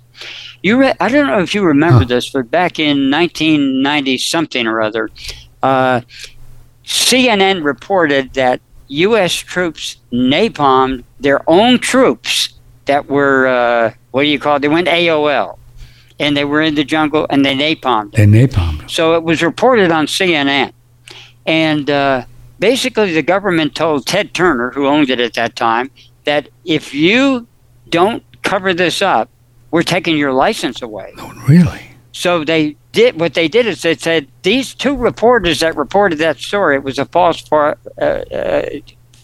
You, re- I don't know if you remember Huh. this, but back in 1990 something or other, uh, CNN reported that U.S. troops napalmed their own troops that were uh, what do you call it? They went AWOL, and they were in the jungle and they napalmed. they napalmed. So it was reported on CNN. And uh, basically, the government told Ted Turner, who owned it at that time, that if you don't cover this up, we're taking your license away. Oh, really? So they did what they did is they said these two reporters that reported that story it was a false fa- uh, uh,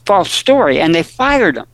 false story, and they fired them.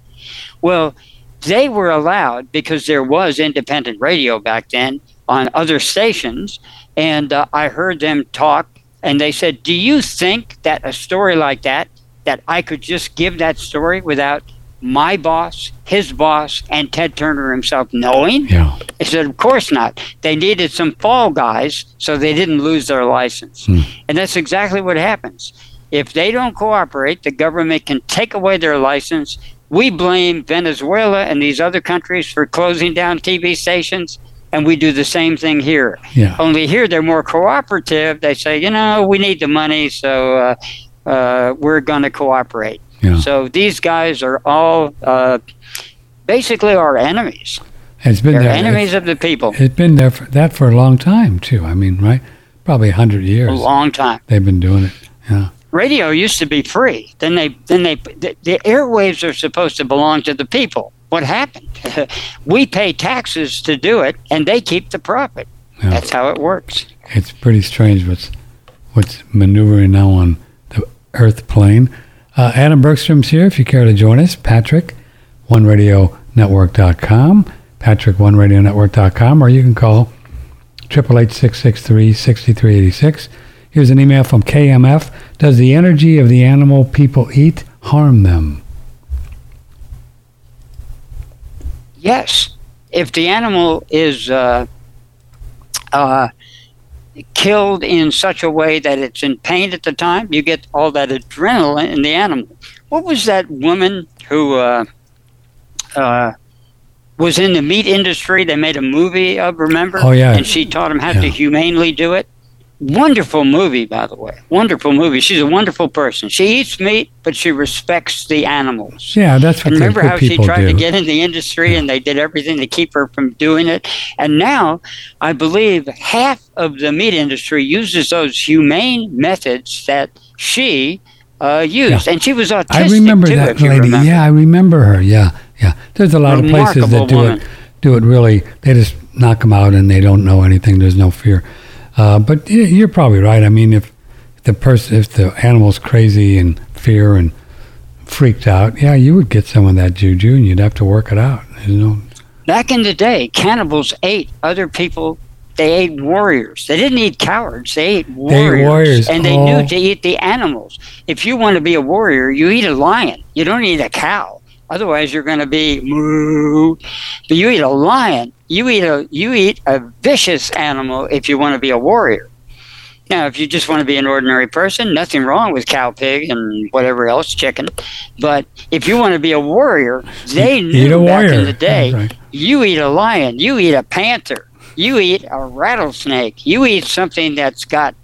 Well, they were allowed because there was independent radio back then on other stations, and uh, I heard them talk, and they said, "Do you think that a story like that that I could just give that story without?" My boss, his boss, and Ted Turner himself knowing? Yeah. He said, Of course not. They needed some fall guys so they didn't lose their license. Hmm. And that's exactly what happens. If they don't cooperate, the government can take away their license. We blame Venezuela and these other countries for closing down TV stations, and we do the same thing here. Yeah. Only here they're more cooperative. They say, you know, we need the money, so uh, uh, we're going to cooperate. Yeah. So these guys are all uh, basically our enemies. It's been They're there. enemies of the people. It's been there for that for a long time too. I mean, right? Probably a hundred A years. long time. They've been doing it. Yeah. radio used to be free. Then they then they the, the airwaves are supposed to belong to the people. What happened? we pay taxes to do it, and they keep the profit. Yeah. That's how it works. It's pretty strange what's what's maneuvering now on the Earth plane. Uh, Adam Bergstrom's here. If you care to join us, Patrick, OneRadioNetwork.com, Patrick, OneRadioNetwork.com, or you can call triple eight six six three sixty three eighty six. Here's an email from KMF. Does the energy of the animal people eat harm them? Yes, if the animal is uh, uh, killed in such a way that it's in pain at the time, you get all that adrenaline in the animal. What was that woman who uh, uh, was in the meat industry? They made a movie of, remember? Oh, yeah. And she taught him how to humanely do it. Wonderful movie, by the way. Wonderful movie. She's a wonderful person. She eats meat, but she respects the animals. Yeah, that's what remember how she tried do. to get in the industry and they did everything to keep her from doing it? And now I believe half of the meat industry uses those humane methods that she uh, used. And she was autistic I remember too, that lady. remember. Yeah, I remember her. Yeah, yeah. There's a lot of places that do woman. it, do it really. They just knock them out and they don't know anything. There's no fear. Uh, but you're probably right. I mean, if the person, if the animal's crazy and fear and freaked out, yeah, you would get some of that juju and you'd have to work it out. You know. Back in the day, cannibals ate other people. They ate warriors. They didn't eat cowards. They ate warriors. They warriors. And they Oh. knew to eat the animals. If you want to be a warrior, you eat a lion. You don't eat a cow. Otherwise, you're going to be moo. But you eat a lion. You eat a you eat a vicious animal if you want to be a warrior. Now, if you just want to be an ordinary person, nothing wrong with cow, pig, and whatever else, chicken. But if you want to be a warrior, they Eat knew a back warrior. in the day. Right. You eat a lion, you eat a panther, you eat a rattlesnake, you eat something that's got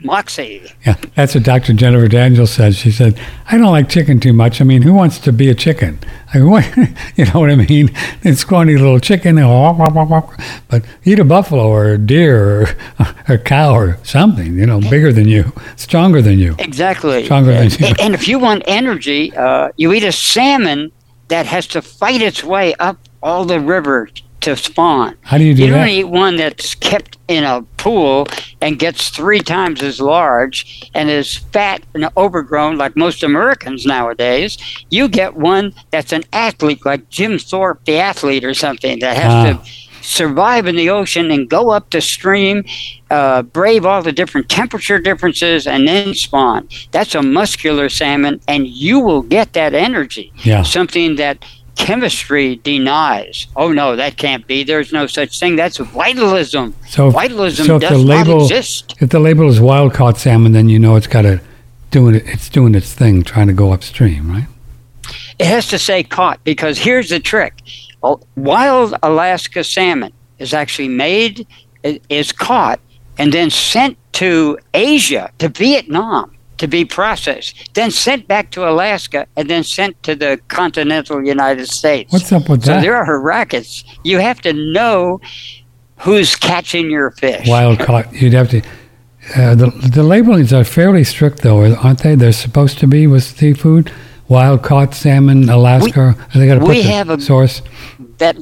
moxie. Yeah, that's what Dr. Jennifer Daniels said. She said, "I don't like chicken too much. I mean, who wants to be a chicken? I mean, what, you know what I mean? It's scrawny little chicken, but eat a buffalo or a deer or a cow or something. You know, bigger than you, stronger than you. Exactly. Stronger than and, you. and if you want energy, uh, you eat a salmon that has to fight its way up all the river to spawn. How do you do You don't eat one that's kept in a pool and gets three times as large and is fat and overgrown like most Americans nowadays. You get one that's an athlete like Jim Thorpe, the athlete or something, that has Ah. to survive in the ocean and go up the stream, uh, brave all the different temperature differences, and then spawn. That's a muscular salmon, and you will get that energy. Yeah. Something that chemistry denies. Oh no, that can't be. There's no such thing. That's vitalism. So, Vitalism so if the does label not exist. if the label is wild caught salmon, then you know it's got to doing it. It's doing its thing, trying to go upstream, right? It has to say caught because here's the trick: oh, wild Alaska salmon is actually made, is caught, and then sent to Asia, to Vietnam, to be processed, then sent back to Alaska, and then sent to the continental United States. What's up with so that? there are rackets. You have to know who's catching your fish. wild caught. You'd have to. Uh, the the labelings are fairly strict, though, aren't they? They're supposed to be with seafood. Wild caught salmon, Alaska. they got to put we the have a- source. that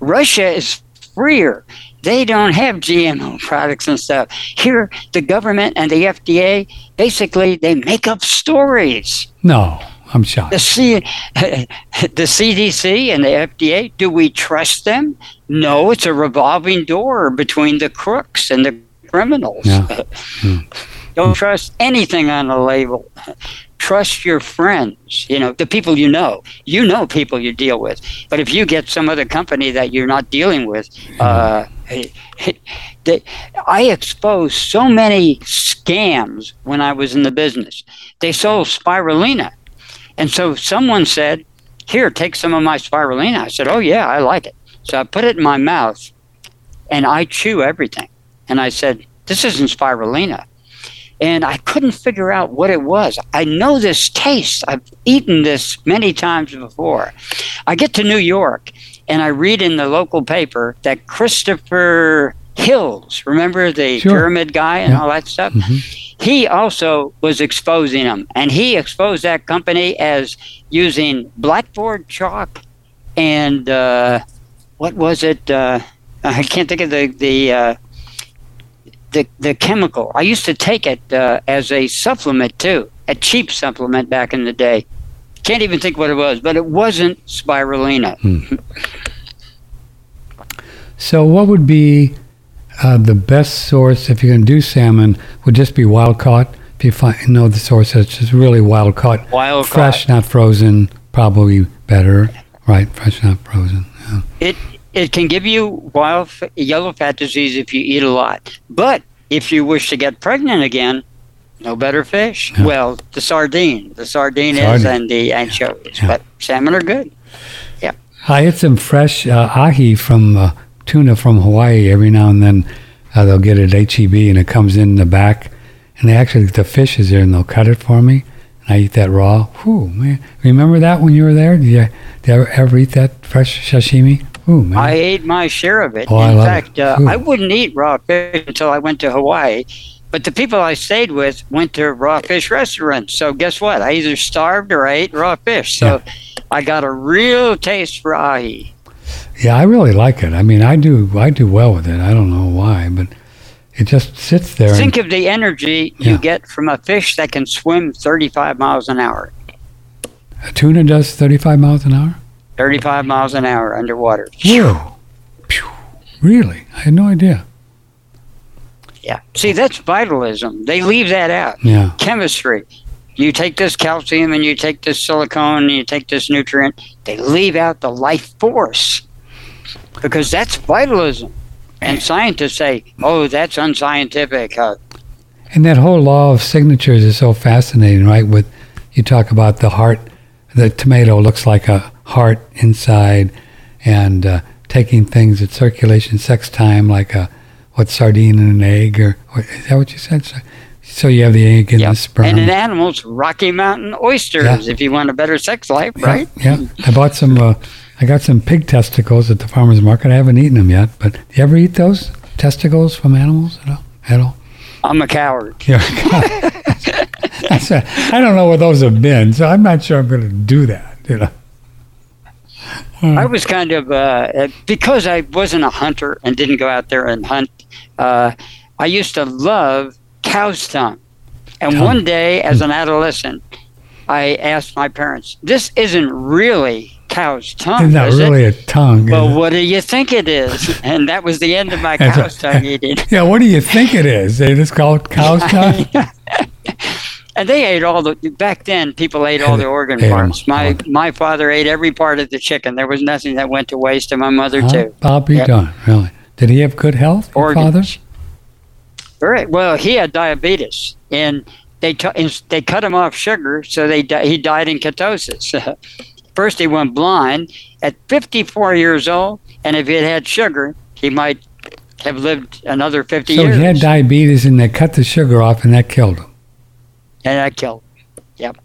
Russia is freer. They don't have GMO products and stuff. Here, the government and the FDA basically they make up stories. No, I'm shocked. The C, the CDC and the FDA. Do we trust them? No, it's a revolving door between the crooks and the criminals. Yeah. Hmm. Don't trust anything on a label. Trust your friends, you know, the people you know. You know people you deal with. But if you get some other company that you're not dealing with, uh, they, I exposed so many scams when I was in the business. They sold spirulina. And so someone said, Here, take some of my spirulina. I said, Oh, yeah, I like it. So I put it in my mouth and I chew everything. And I said, This isn't spirulina and I couldn't figure out what it was. I know this taste. I've eaten this many times before. I get to New York and I read in the local paper that Christopher Hills, remember the Sure. pyramid guy and Yeah. all that stuff? Mhm. he also was exposing them, and he exposed that company as using blackboard chalk and uh, what was it? Uh, I can't think of the the uh, the the chemical. I used to take it uh, as a supplement too, a cheap supplement back in the day. Can't even think what it was, but it wasn't spirulina. Hmm. So, what would be uh, the best source if you're going to do salmon? Would just be wild caught. If you find know the source that's just really wild caught, Wild fresh, caught. not frozen, probably better. Right, fresh, not frozen. Yeah. It it can give you wild yellow fat disease if you eat a lot. But if you wish to get pregnant again, no better fish. Yeah. Well, the sardine, the sardine, is and the anchovies. Yeah. But salmon are good. Yeah. I get some fresh uh, ahi from uh, tuna from Hawaii every now and then. Uh, they'll get it at HEB and it comes in the back, and they actually the fish is there and they'll cut it for me. And I eat that raw. Whew, man! Remember that when you were there? Did you, did you ever, ever eat that fresh sashimi? Ooh, man! I ate my share of it. Oh, In love fact, it. uh, I wouldn't eat raw fish until I went to Hawaii. But the people I stayed with went to raw fish restaurants. So guess what? I either starved or I ate raw fish. So I got a real taste for ahi. yeah, I really like it. I mean, I do. I do well with it. I don't know why, but it just sits there. and- Think of the energy Yeah. you get from a fish that can swim 35 miles an hour. a tuna does 35 miles an hour. 35 miles an hour underwater. Whoa! Phew. Really? I had no idea. Yeah. See, that's vitalism. They leave that out. Yeah. chemistry. You take this calcium and you take this silicone and you take this nutrient, they leave out the life force because that's vitalism. And scientists say, oh, that's unscientific. Uh, And that whole law of signatures is so fascinating, right? With you talk about the heart, the tomato looks like a heart inside, and uh, taking things at circulation sex time, like a what sardine and an egg, or what, is that what you said? So, so you have the egg and yeah. the sperm. And in animals, Rocky Mountain oysters, Yeah. if you want a better sex life, Yeah, right? Yeah, I bought some. Uh, I got some pig testicles at the farmers market. I haven't eaten them yet, but you ever eat those testicles from animals at all? At all? I'm a coward. Yeah. I I don't know where those have been, so I'm not sure I'm going to do that. You know. I was kind of uh, uh, because I wasn't a hunter and didn't go out there and hunt. Uh, I used to love cow's tongue, and Tongue. one day, as an adolescent, I asked my parents, "This isn't really cow's tongue, It's not is really it?" a tongue. Well, what do you think it is? And that was the end of my cow's right. tongue eating. yeah, what do you think it is? They just call cow's tongue? And they ate all the back then. People ate all the organ parts. My my father ate every part of the chicken. There was nothing that went to waste, and my mother too. I'll be Yep. done, really. Did he have good health, your father? Very well. He had diabetes, and they t- and they cut him off sugar, so they di- he died in ketosis. First, he went blind at 54 years old, and if he had had sugar, he might have lived another 50 So years. he had diabetes and they cut the sugar off and that killed him. And that killed. him. Yep.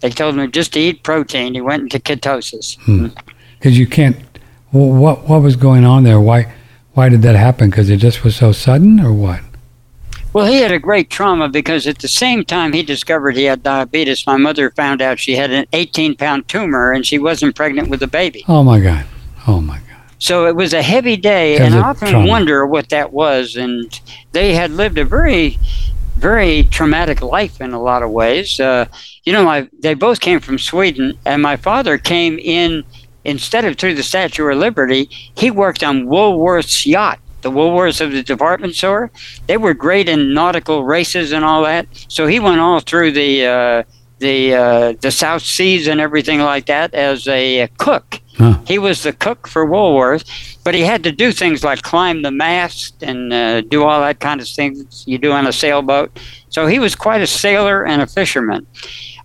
They told him just to eat protein. He went into ketosis. Hmm. Because you can't. Well, what what was going on there? Why why did that happen? Because it just was so sudden, or what? Well, he had a great trauma because at the same time he discovered he had diabetes, my mother found out she had an 18 pound tumor and she wasn't pregnant with a baby. Oh my God! Oh my God! So it was a heavy day, and I often trauma. wonder what that was. And they had lived a very, very traumatic life in a lot of ways. Uh, you know, my, they both came from Sweden, and my father came in instead of through the Statue of Liberty. He worked on Woolworth's yacht. The Woolworths of the department store, they were great in nautical races and all that. So he went all through the uh, the uh, the South Seas and everything like that as a cook. Huh. He was the cook for Woolworth, but he had to do things like climb the mast and uh, do all that kind of things you do on a sailboat. So he was quite a sailor and a fisherman.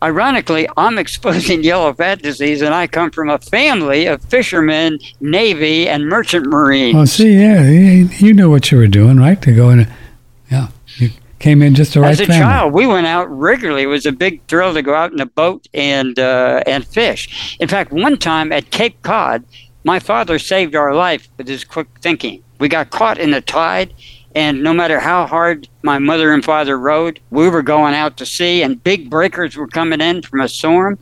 Ironically, I'm exposing yellow fat disease, and I come from a family of fishermen, Navy, and merchant marines. Oh, see, yeah, you knew what you were doing, right? To go in, a, came in just the right As a family. child, we went out regularly. It was a big thrill to go out in a boat and uh, and fish. In fact, one time at Cape Cod, my father saved our life with his quick thinking. We got caught in the tide, And no matter how hard my mother and father rowed, we were going out to sea and big breakers were coming in from a storm.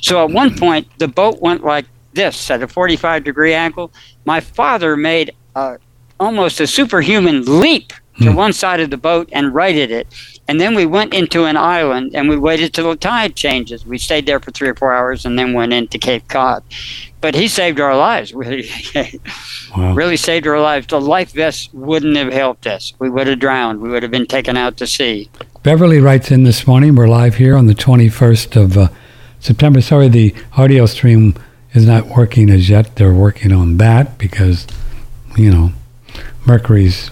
So at one point, the boat went like this at a 45 degree angle. My father made a, almost a superhuman leap to one side of the boat and righted it. And then we went into an island and we waited till the tide changes. We stayed there for three or four hours and then went into Cape Cod. But he saved our lives. Really, Wow. really saved our lives. The life vest wouldn't have helped us. We would have drowned. We would have been taken out to sea. Beverly writes in this morning. We're live here on the 21st of uh, September. Sorry, the audio stream is not working as yet. They're working on that because, you know, Mercury's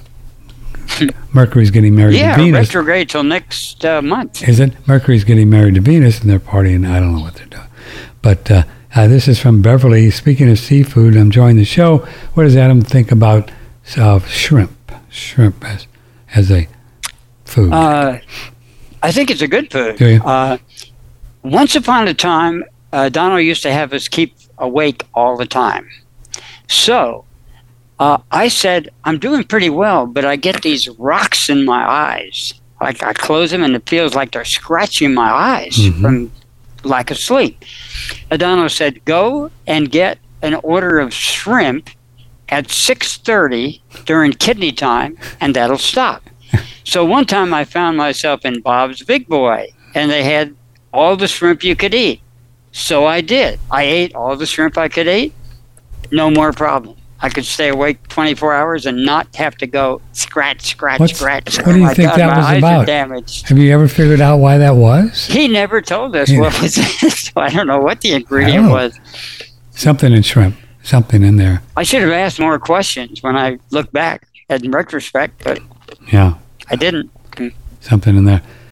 Mercury's getting married yeah, to Venus. retrograde till next uh, month. Is it? Mercury's getting married to Venus and they're partying. I don't know what they're doing. But uh, uh, this is from Beverly. Speaking of seafood, I'm enjoying the show. What does Adam think about uh, shrimp? Shrimp as, as a food. Uh, I think it's a good food. Do you? Uh, once upon a time, uh, Donald used to have us keep awake all the time. So uh, I said, I'm doing pretty well, but I get these rocks in my eyes. Like I close them and it feels like they're scratching my eyes Mhm. from lack of sleep. Adano said, go and get an order of shrimp at 6.30 during kidney time, and that'll stop. So one time I found myself in Bob's Big Boy, and they had all the shrimp you could eat. So I did. I ate all the shrimp I could eat. No more problem. I could stay awake 24 hours and not have to go scratch, scratch, What's- scratch. what do you Oh think God, that was about? Damaged. Have you ever figured out why that was? He never told us Yeah. what was so I don't know what the ingredient oh. was. Something in shrimp. Something in there. I should have asked more questions when I look back in retrospect, but Yeah. I didn't. Something in there.